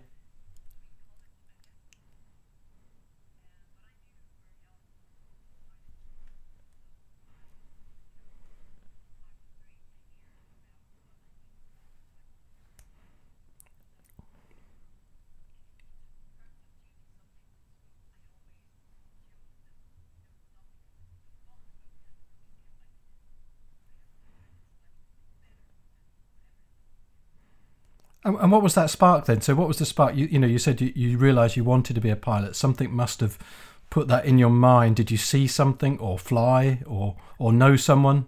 Speaker 3: And, and, what was that spark then? So what was the spark? You, you know, you said you, you realised you wanted to be a pilot. Something must have put that in your mind. Did you see something, or fly, or or know someone?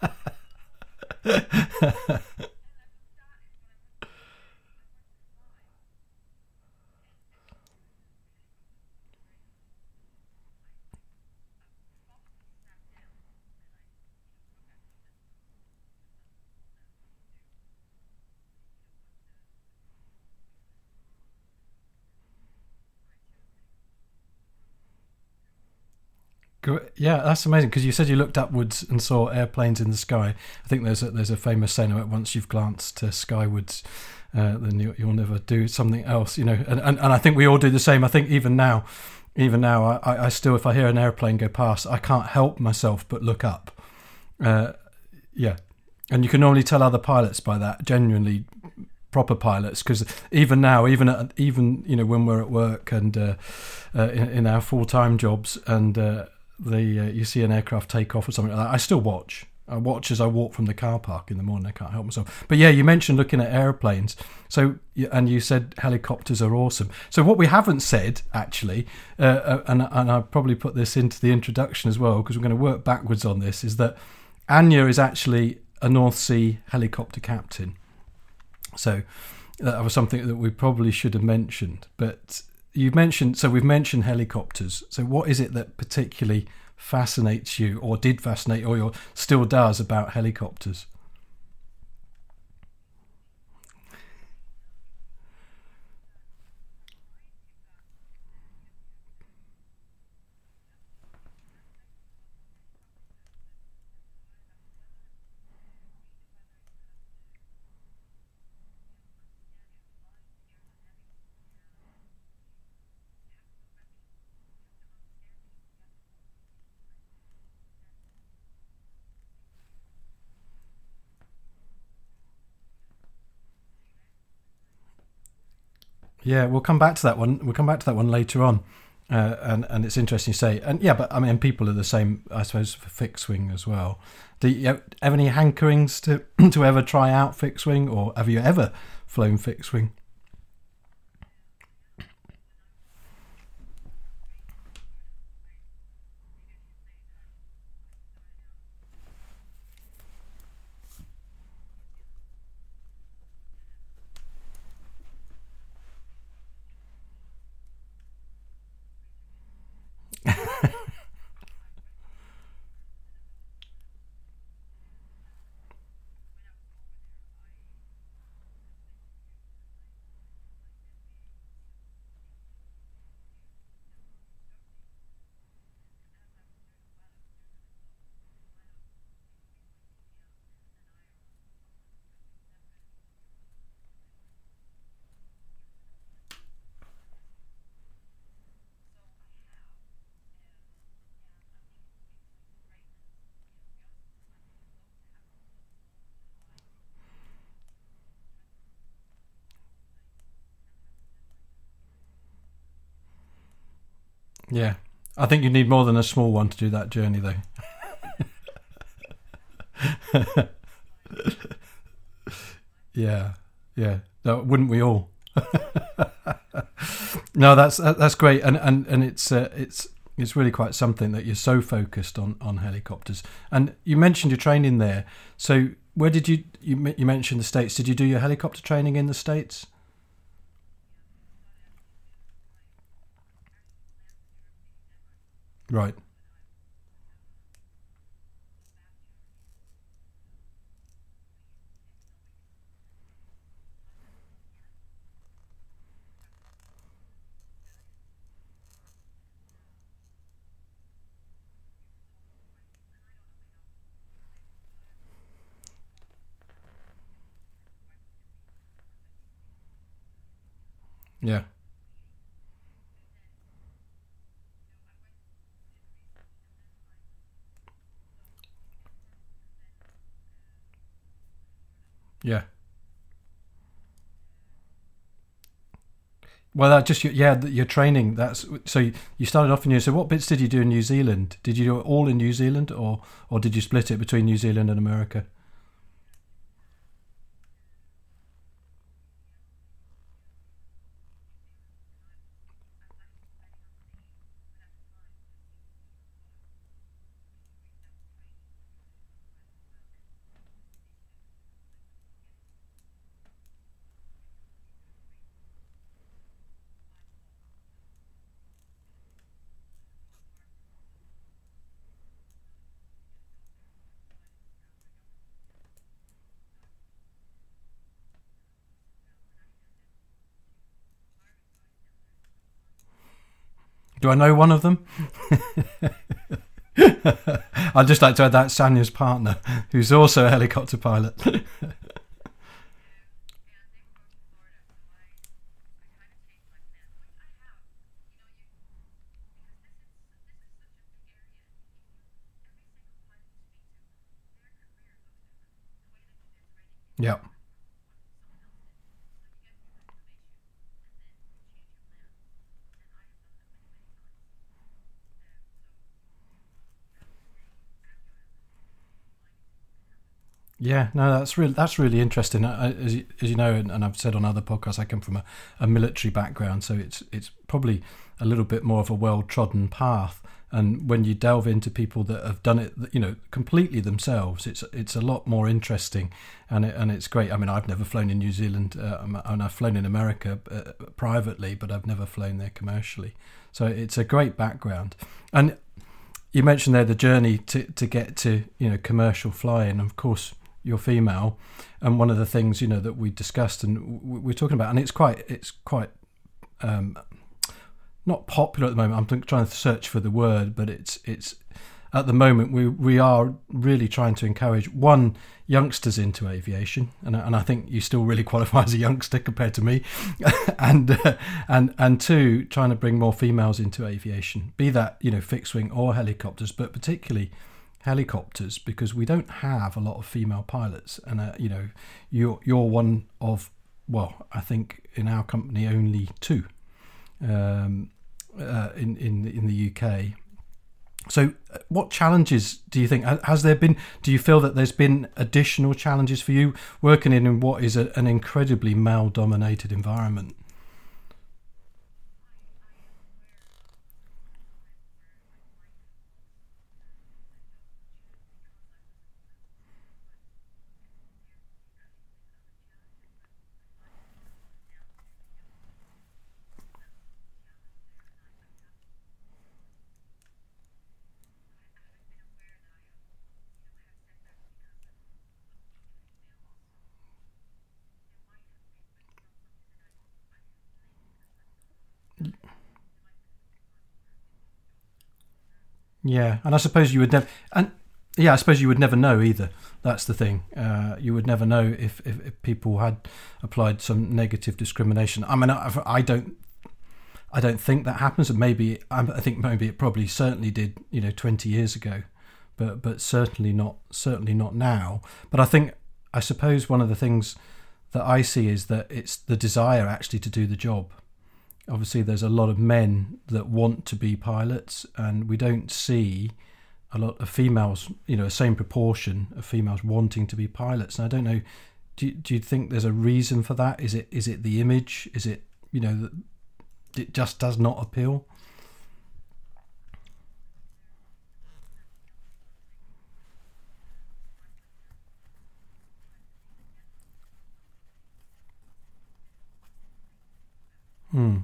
Speaker 3: Yeah, that's amazing because you said you looked upwards and saw airplanes in the sky. I think there's a, there's a famous saying about once you've glanced uh, skywards, uh, then you, will never do something else. You know, and, and and I think we all do the same. I think even now, even now, I, I still if I hear an airplane go past, I can't help myself but look up. Uh, yeah, and you can normally tell other pilots by that. Genuinely proper pilots because even now even at, even you know when we're at work and uh, uh, in, in, our full-time jobs and uh, the uh, you see an aircraft take off or something like that, I still watch. I watch as I walk from the car park in the morning. I can't help myself. But yeah, you mentioned looking at airplanes. So and you said helicopters are awesome. So what we haven't said actually, uh, uh and and I probably put this into the introduction as well because we're going to work backwards on this, is that Anja is actually a North Sea helicopter captain. So that was something that we probably should have mentioned. But you mentioned so we've mentioned helicopters. So what is it that particularly fascinates you, or did fascinate, or still does about helicopters? Yeah, we'll come back to that one. We'll come back to that one later on. Uh, and and it's interesting to say, and yeah, but I mean, people are the same, I suppose, for fixed wing as well. Do you have any hankerings to [CLEARS THROAT] to ever try out fixed wing, or have you ever flown fixed wing?
Speaker 1: Yeah, I think you need more than a small one to do that journey, though. yeah, yeah. No, wouldn't we all? no, that's that's great, and and and it's uh, it's it's really quite something that you're so focused on on helicopters. And you mentioned your training there. So where did you you you mentioned the states? Did you do your helicopter training in the states? Right. Yeah. Yeah. Well, that just yeah, your training. That's so you started off in New. So, what bits did you do in New Zealand? Did you do it all in New Zealand, or or did you split it between New Zealand and America? Do I know one of them? [LAUGHS] I'd just like to add that Sanya's partner, who's also a helicopter pilot. [LAUGHS] yep. Yeah, no, that's really that's really interesting. As you, as you know, and, and, I've said on other podcasts, I come from a, a military background, so it's it's probably a little bit more of a well trodden path. And when you delve into people that have done it, you know, completely themselves, it's it's a lot more interesting, and it, and it's great. I mean, I've never flown in New Zealand, uh, and I've flown in America uh, privately, but I've never flown there commercially. So it's a great background. And you mentioned there the journey to to get to you know commercial flying. Of course, you're female, and one of the things you know that we discussed and we're talking about, and it's quite it's quite um, not popular at the moment. I'm trying to search for the word, but it's it's at the moment we we are really trying to encourage one youngsters into aviation, and and I think you still really [LAUGHS] qualify as a youngster compared to me, [LAUGHS] and uh, and and two trying to bring more females into aviation, be that you know fixed wing or helicopters, but particularly helicopters because we don't have a lot of female pilots, and uh, you know, you're you're one of well, I think in our company only two um, uh, in in in the UK. So, uh, what challenges do you think has there been? Do you feel that there's been additional challenges for you working in what is a, an incredibly male-dominated environment? Yeah, and I suppose you would never, and yeah, I suppose you would never know either. That's the thing. Uh, you would never know if, if, if, people had applied some negative discrimination. I mean, I, I, don't, I don't think that happens. And maybe I think maybe it probably certainly did. You know, twenty years ago, but but certainly not certainly not now. But I think I suppose one of the things that I see is that it's the desire actually to do the job
Speaker 3: obviously there's a lot of men that want to be pilots, and we don't see a lot of females, you know, the same proportion of females wanting to be pilots. And I don't know, do do you think there's a reason for that? Is it is it the image? Is it you know that it just does not appeal? Hmm.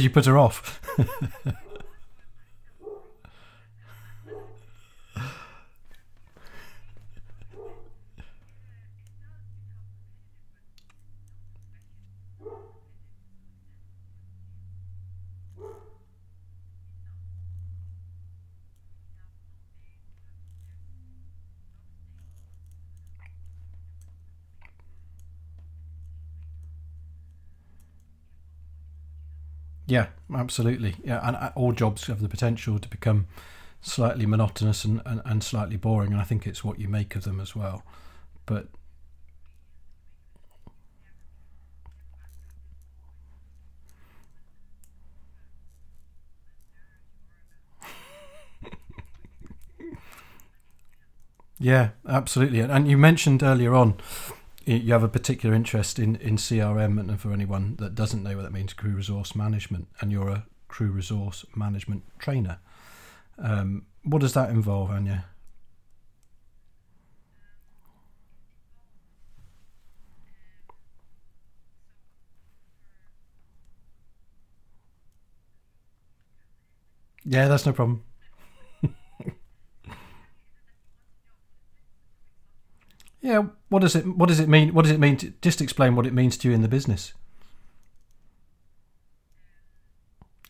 Speaker 3: Did you put her off? [LAUGHS] Yeah, absolutely. Yeah, and uh, all jobs have the potential to become slightly monotonous and, and, and slightly boring, and I think it's what you make of them as well. But [LAUGHS] Yeah, absolutely. And you mentioned earlier on you have a particular interest in, in CRM, and for anyone that doesn't know what that means, crew resource management, and you're a crew resource management trainer. Um, what does that involve, Anja? Yeah, that's no problem. Yeah, what does it what does it mean? What does it mean? To, just explain what it means to you in the business.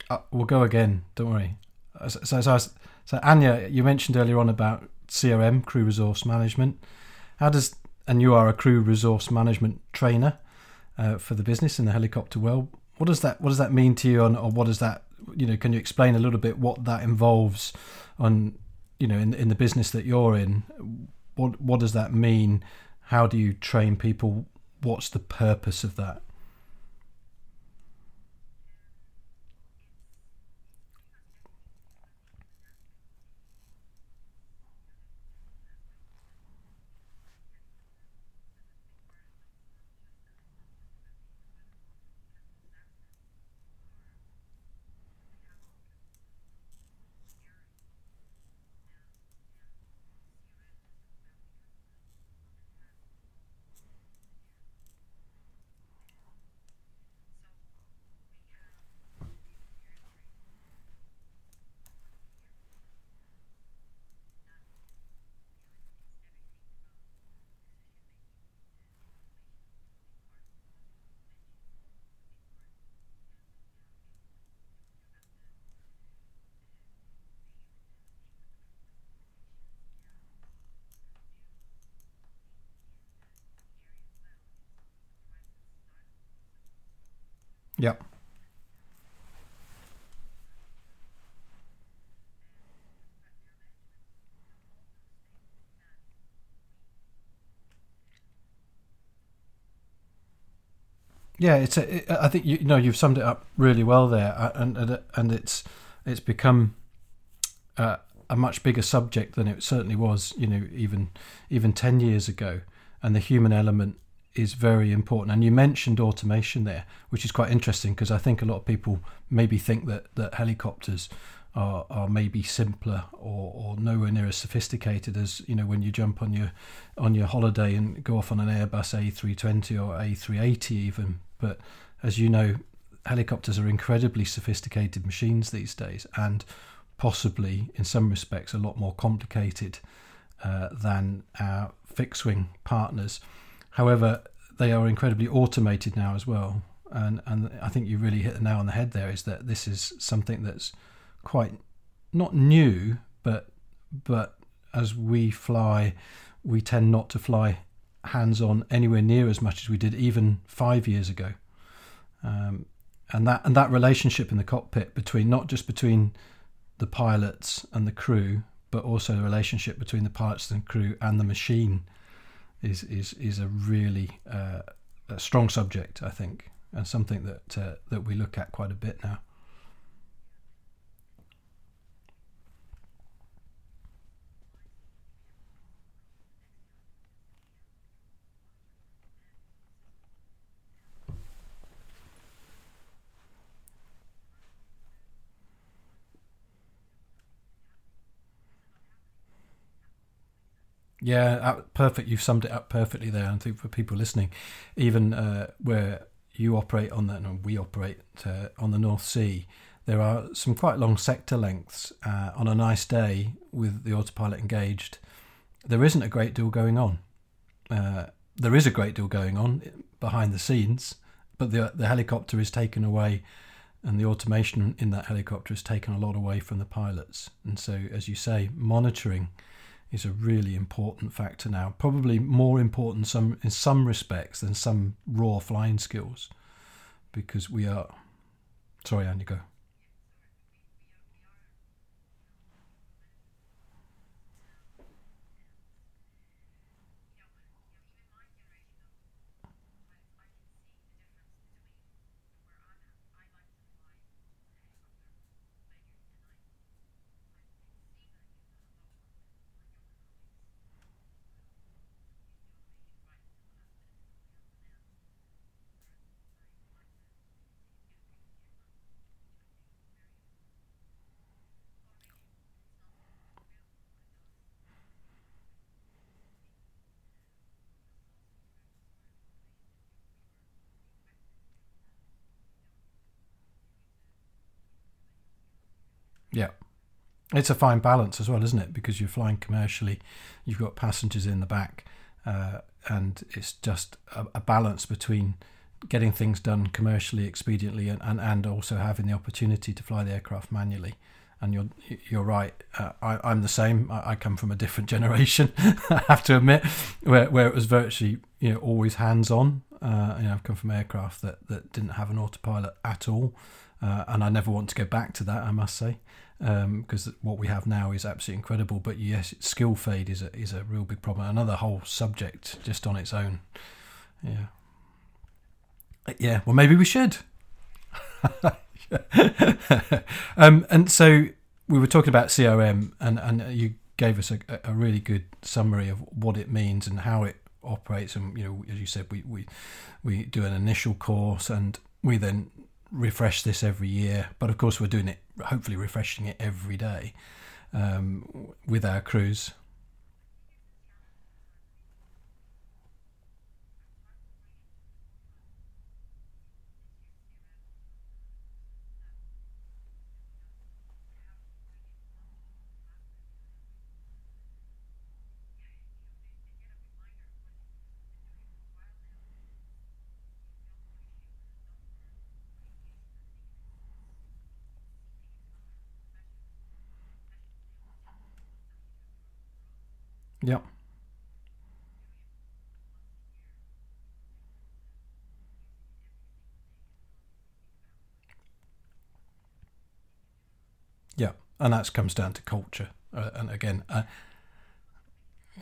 Speaker 3: Uh, we'll go again. Don't worry. So, so, so, Anja, you mentioned earlier on about CRM, crew resource management. How does and you are a crew resource management trainer uh, for the business in the helicopter world. What does that What does that mean to you? And or what does that you know? Can you explain a little bit what that involves on you know in in the business that you're in? What what does that mean? How do you train people? What's the purpose of that? Yep. Yeah, it's a, it, I think you, you, know you've summed it up really well there, uh, and and, and it's it's become uh, a much bigger subject than it certainly was, you know, even even ten years ago, and the human element is very important. And you mentioned automation there, which is quite interesting because I think a lot of people maybe think that, that helicopters are, are maybe simpler or, or nowhere near as sophisticated as you know when you jump on your on your holiday and go off on an Airbus A320 or A380 even. But as you know, helicopters are incredibly sophisticated machines these days, and possibly in some respects a lot more complicated uh, than our fixed wing partners. However,
Speaker 1: they are incredibly automated now as well. And and I think you really hit the nail on the head there. Is that this is something that's quite not new, but but as we fly, we tend not to fly hands on anywhere near as much as we did even five years ago. Um, and that and that relationship in the cockpit between not just between the pilots and the crew, but also the relationship between the pilots and crew and the machine is is is a really uh, a strong subject, I think, and something that uh, that we look at quite a bit now. Yeah, perfect. You've summed it up perfectly there. I think for people listening, even uh, where you operate on that, and we operate uh, on the North Sea, there are some quite long sector lengths. Uh, on a nice day with the autopilot engaged, there isn't a great deal going on. Uh, there is a great deal going on behind the scenes, but the the helicopter is taken away, and the automation in that helicopter has taken a lot away from the pilots. And so, as you say, monitoring is a really important factor now. Probably more important some in some respects than some raw flying skills, because we are. Sorry, Andy, go. Yeah. It's a fine balance as well, isn't it? Because you're flying commercially, you've got passengers in the back, uh, and it's just a, a, balance between getting things done commercially, expediently, and, and, and also having the opportunity to fly the aircraft manually. And you're you're right. Uh, I, am the same. I, I, come from a different [LAUGHS] generation. I have to admit, where where it was virtually you know always hands on. Uh, you know, I've come from aircraft that, that didn't have an autopilot at all, uh, and I never want to go back to that. I must say because um, what we have now is absolutely incredible. But yes, skill fade is a is a real big problem. Another whole subject just on its own. Yeah. Yeah. Well, maybe we should. [LAUGHS] um, and so we were talking about CRM, and and you gave us a, a really good summary of what it means and how it operates. And you know, as you said, we we we do an initial course, and we then refresh this every year. But of course, we're doing it, hopefully, refreshing it every day um, with our crews. Yep. Yeah, and that comes down to culture. Uh, and again, uh,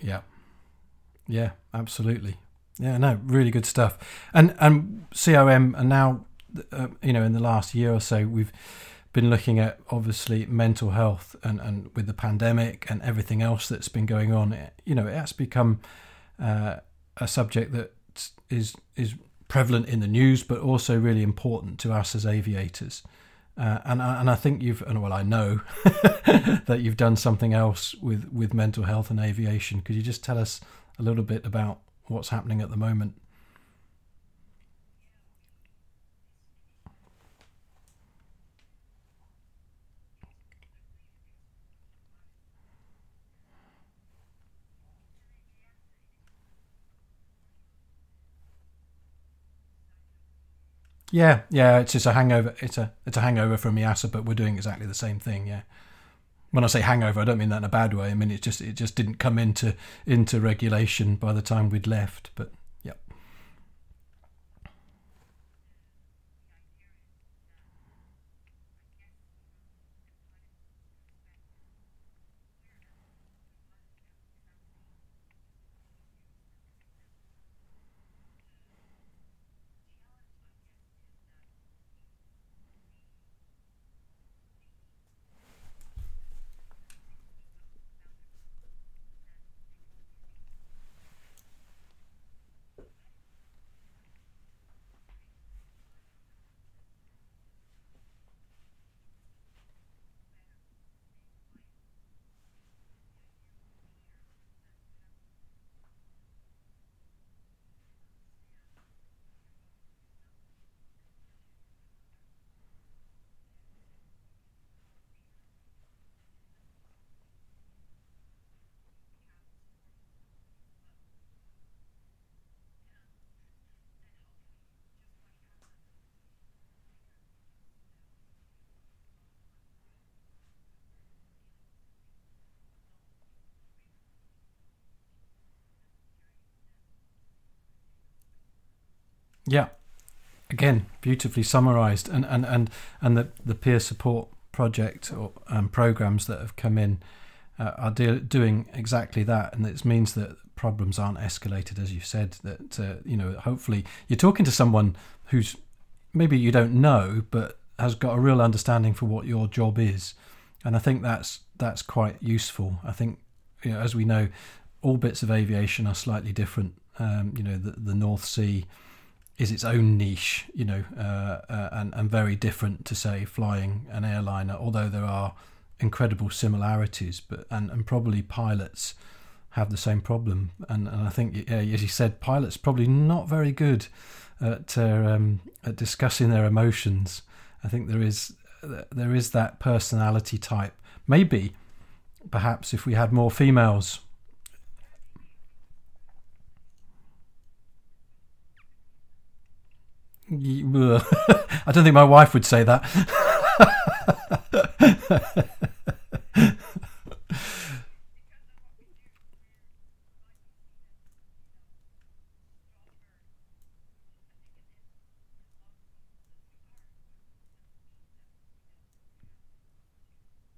Speaker 1: yeah, yeah, absolutely. Yeah, no, really good stuff. And and CRM, and now, uh, you know, in the last year or so, we've been looking at obviously mental health and, and with the pandemic and everything else that's been going on, you know, it has become uh, a subject that is is prevalent in the news, but also really important to us as aviators. Uh, and and I think you've and well I know [LAUGHS] that you've done something else with with mental health and aviation. Could you just tell us a little bit about what's happening at the moment? Yeah, yeah, it's just a hangover. It's a it's a hangover from EASA, but we're doing exactly the same thing. Yeah. When I say hangover, I don't mean that in a bad way. I mean it just it just didn't come into into regulation by the time we'd left. But Yeah, again, beautifully summarised, and and and and the the peer support project or um, programs that have come in uh, are de- doing exactly that, and it means that problems aren't escalated, as you said. That uh, you know, hopefully, you're talking to someone who's maybe you don't know, but has got a real understanding for what your job is, and I think that's that's quite useful. I think, you know, as we know, all bits of aviation are slightly different. Um, you know, the the North Sea is its own niche, you know, uh, uh, and and very different to say flying an airliner. Although there are incredible similarities, but and and probably pilots have the same problem. And and I think, yeah, as you said, pilots probably not very good at uh, um, at discussing their emotions. I think there is there is that personality type. Maybe, perhaps, if we had more females [LAUGHS] I don't think my wife would say that. [LAUGHS]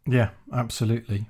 Speaker 1: yeah, absolutely.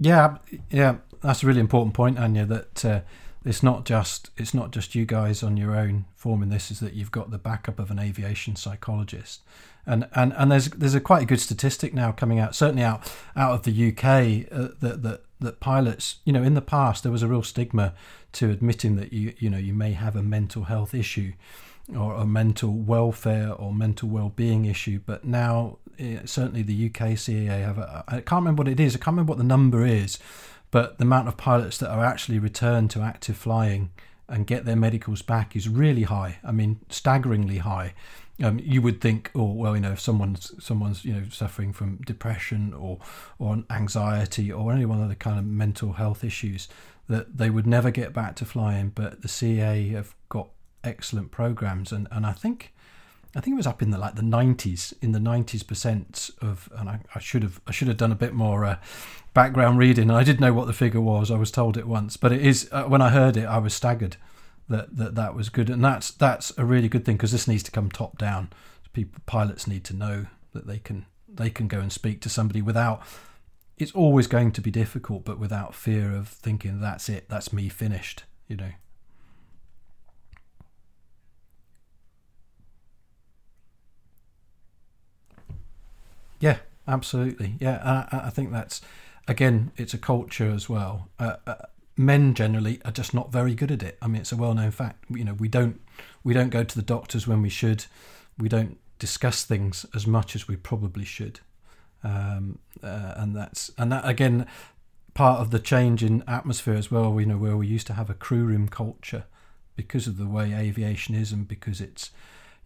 Speaker 1: Yeah, yeah, that's a really important point, Anja. That uh, it's not just it's not just you guys on your own forming this. Is that you've got the backup of an aviation psychologist, and and and there's there's a quite a good statistic now coming out, certainly out out of the UK, uh, that that that pilots, you know, in the past there was a real stigma to admitting that you you know you may have a mental health issue or a mental welfare or mental well-being issue but now certainly the UK CAA have I can't remember what it is I can't remember what the number is but the amount of pilots that are actually returned to active flying and get their medicals back is really high I mean staggeringly high um, you would think, oh well, you know, if someone's someone's you know suffering from depression or or anxiety or any one other kind of mental health issues, that they would never get back to flying. But the CAA have got excellent programs, and and I think. I think it was up in the like the nineties, in the nineties percent of, and I, I, should have I should have done a bit more uh, background reading. I did know what the figure was. I was told it once, but it is uh, when I heard it, I was staggered that that that was good, and that's that's a really good thing because this needs to come top down. People, pilots need to know that they can they can go and speak to somebody without. It's always going to be difficult, but without fear of thinking that's it, that's me finished. You know. Yeah, absolutely. Yeah, I, I think that's again, it's a culture as well. Uh, uh, men generally are just not very good at it. I mean, it's a well-known fact. You know, we don't we don't go to the doctors when we should. We don't discuss things as much as we probably should. Um, uh, and that's and that again part of the change in atmosphere as well. You know, where we used to have a crew room culture because of the way aviation is and because it's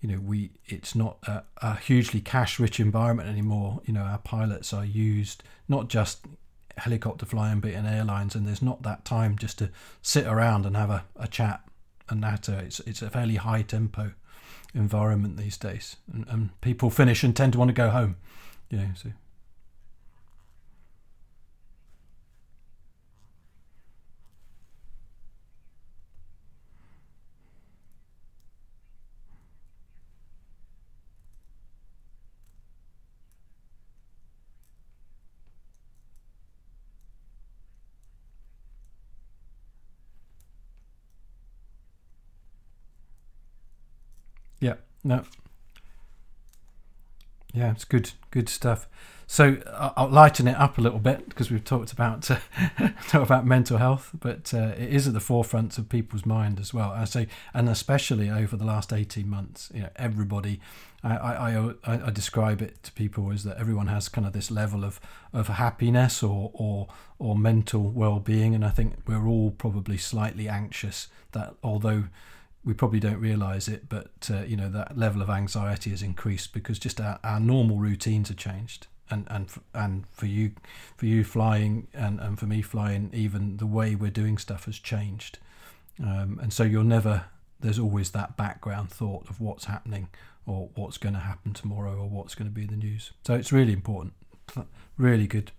Speaker 1: you know we it's not a, a hugely cash rich environment anymore. You know our pilots are used not just helicopter flying but in airlines, and there's not that time just to sit around and have a, a chat and that. Uh, it's it's a fairly high tempo environment these days, and, and people finish and tend to want to go home. You know so. Yeah, no. Yeah, it's good, good stuff. So I'll lighten it up a little bit because we've talked about [LAUGHS] about mental health, but uh, it is at the forefront of people's mind as well. I say, and especially over the last eighteen months, you know, everybody. I, I, I, I describe it to people is that everyone has kind of this level of, of happiness or, or or mental well being, and I think we're all probably slightly anxious. That although we probably don't realize it, but uh, you know that level of anxiety has increased because just our, our normal routines have changed, and and and for you, for you flying, and and for me flying, even the way we're doing stuff has changed, um, and so you're never. There's always that background thought of what's happening, or what's going to happen tomorrow, or what's going to be in the news. So it's really important, really good.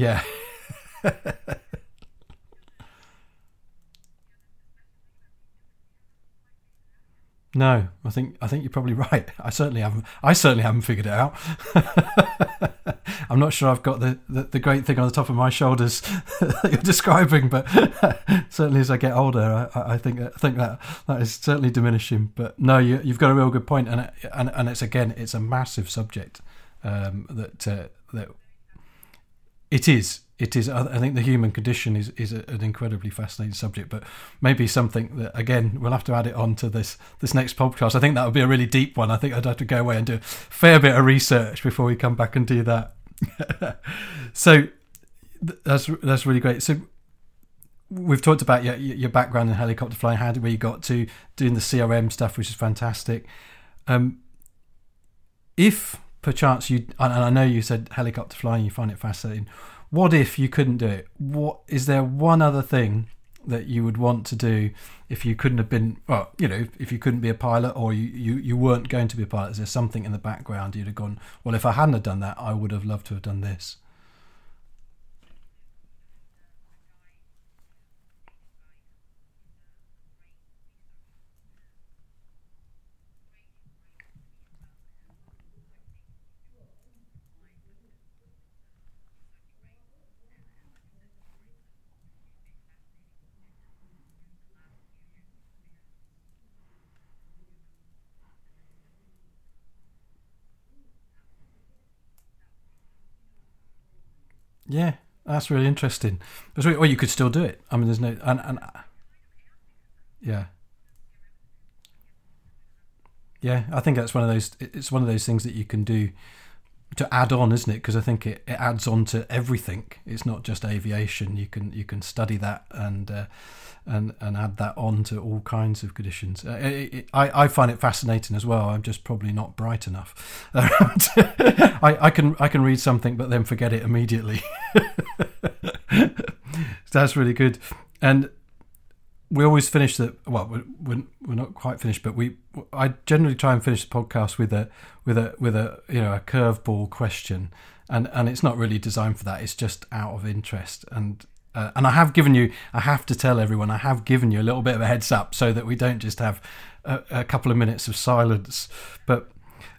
Speaker 1: Yeah. [LAUGHS] no, I think I think you're probably [LAUGHS] right. I certainly haven't. I certainly haven't figured it out. [LAUGHS] I'm not sure I've got the, the, the, great thing on the top of my shoulders that you're describing, but certainly as I get older, I, I, think I think that that is certainly diminishing. But no, you, have got a real good point, and and and it's again, it's a massive subject um, that uh, that it is. It is. I think the human condition is is an incredibly fascinating subject but maybe something that again we'll have to add it on to this this next podcast. I think that would be a really deep one. I think i'd have to go away and do a fair bit of research before we come back and do that. [LAUGHS] So that's that's really great. So we've talked about your your background in helicopter flying how where you got to doing the crm stuff which is fantastic. Um, if perchance you and i know you said helicopter flying you find it fascinating what if you couldn't do it? What is there one other thing that you would want to do if you couldn't have been well, you know, if you couldn't be a pilot or you, you, you weren't going to be a pilot? Is there something in the background you'd have gone, Well, if I hadn't have done that, I would have loved to have done this? Yeah, that's really interesting. Really, or you could still do it. I mean, there's no and, and yeah, yeah. I think that's one of those. It's one of those things that you can do to add on, isn't it? Because I think it, it adds on to everything. It's not just aviation. You can you can study that and uh, and and add that on to all kinds of conditions. Uh, it, it, I I find it fascinating as well. I'm just probably not bright enough. [LAUGHS] I I can I can read something but then forget it immediately. [LAUGHS] That's really good. And we always finish the well we're, we're not quite finished but we i generally try and finish the podcast with a with a with a you know a curveball question and and it's not really designed for that it's just out of interest and uh, and i have given you i have to tell everyone i have given you a little bit of a heads up so that we don't just have a, a couple of minutes of silence but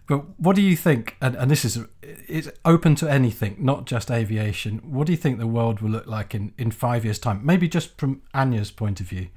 Speaker 1: but what do you think? And, and this is it's open to anything, not just aviation. What do you think the world will look like in, in five years' time? Maybe just from Anja's point of view.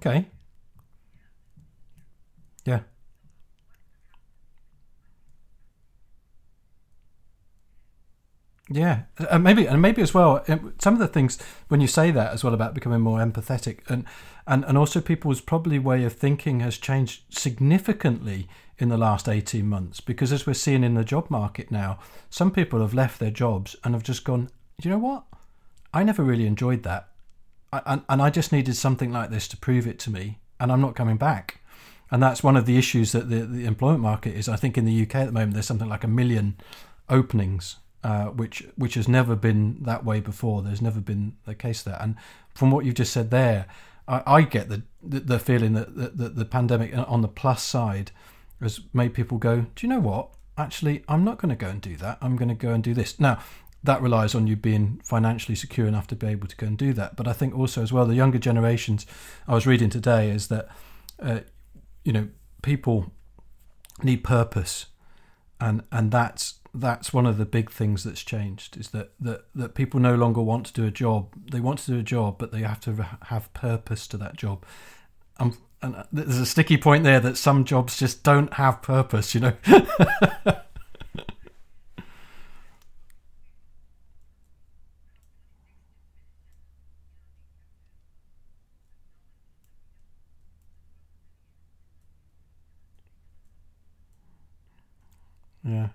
Speaker 1: Okay. Yeah. Yeah, uh, and maybe and maybe as well. Um, some of the things when you say that as well about becoming more empathetic, and and and also people's probably way of thinking has changed significantly in the last eighteen months. Because as we're seeing in the job market now, some people have left their jobs and have just gone. You know what? I never really enjoyed that, And I just needed something like this to prove it to me, and I'm not coming back. And that's one of the issues that the, the employment market is. I think in the UK at the moment, there's something like a million openings uh, which which has never been that way before. There's never been the case there. And from what you've just said there, I, I get the, the, the feeling that the, the, the pandemic on the plus side has made people go, do you know what? Actually, I'm not going to go and do that. I'm going to go and do this now. That relies on you being financially secure enough to be able to go and do that. But I think also as well, the younger generations. I was reading today is that, uh, you know, people need purpose, and and that's that's one of the big things that's changed is that, that that people no longer want to do a job they want to do a job but they have to have purpose to that job um, and uh, there's a sticky point there that some jobs just don't have purpose you know [LAUGHS] yeah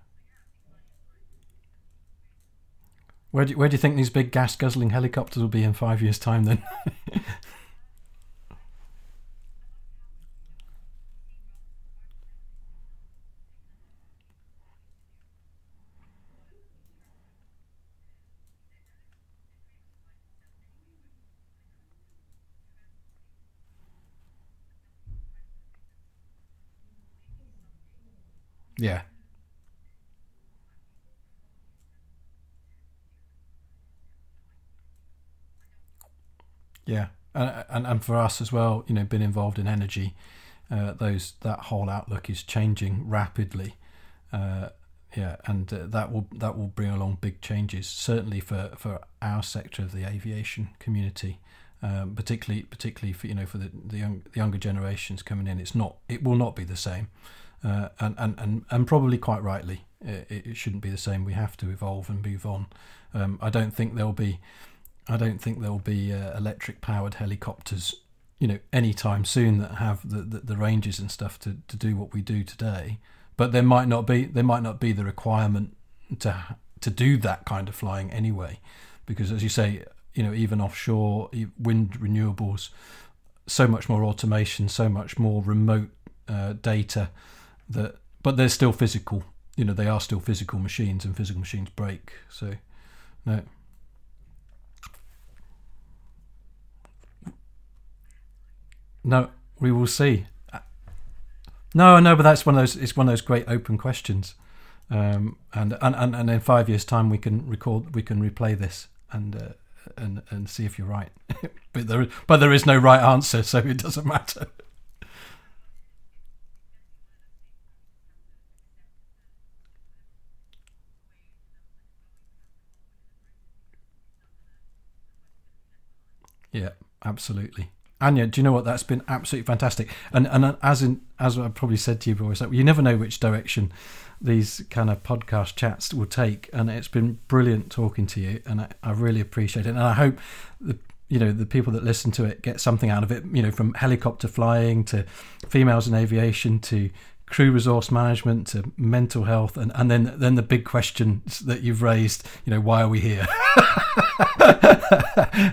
Speaker 1: Where do, you, where do you think these big gas guzzling helicopters will be in five years' time then? [LAUGHS] yeah. Yeah, and, and and for us as well, you know, being involved in energy, uh, those that whole outlook is changing rapidly. Uh, yeah, and uh, that will that will bring along big changes. Certainly for, for our sector of the aviation community, um, particularly particularly for you know for the the, young, the younger generations coming in, it's not it will not be the same, uh, and, and and and probably quite rightly, it, it, shouldn't be the same. We have to evolve and move on. Um, I don't think there'll be I don't think there'll be uh, electric powered helicopters, you know, anytime soon that have the, the, the, ranges and stuff to, to do what we do today. But there might not be there might not be the requirement to to do that kind of flying anyway, because as you say, you know, even offshore wind renewables, so much more automation, so much more remote uh, data that, but they're still physical. You know, they are still physical machines, and physical machines break. So, no. No, we will see. No, no, but that's one of those. It's one of those great open questions, um, and, and and in five years' time we can record, we can replay this and uh, and and see if you're right. [LAUGHS] but there, but there is no right answer, so it doesn't matter. Yeah, absolutely. Anja, do you know what? That's been absolutely fantastic. And and as in as I probably said to you before, you never know which direction these kind of podcast chats will take. And it's been brilliant talking to you, and I, I really appreciate it. And I hope the you know the people that listen to it get something out of it. You know, from helicopter flying to females in aviation to crew resource management to mental health and, and then then the big questions that you've raised you know why are we here? [LAUGHS]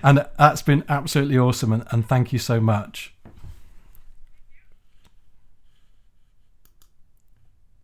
Speaker 1: And that's been absolutely awesome and, and thank you so much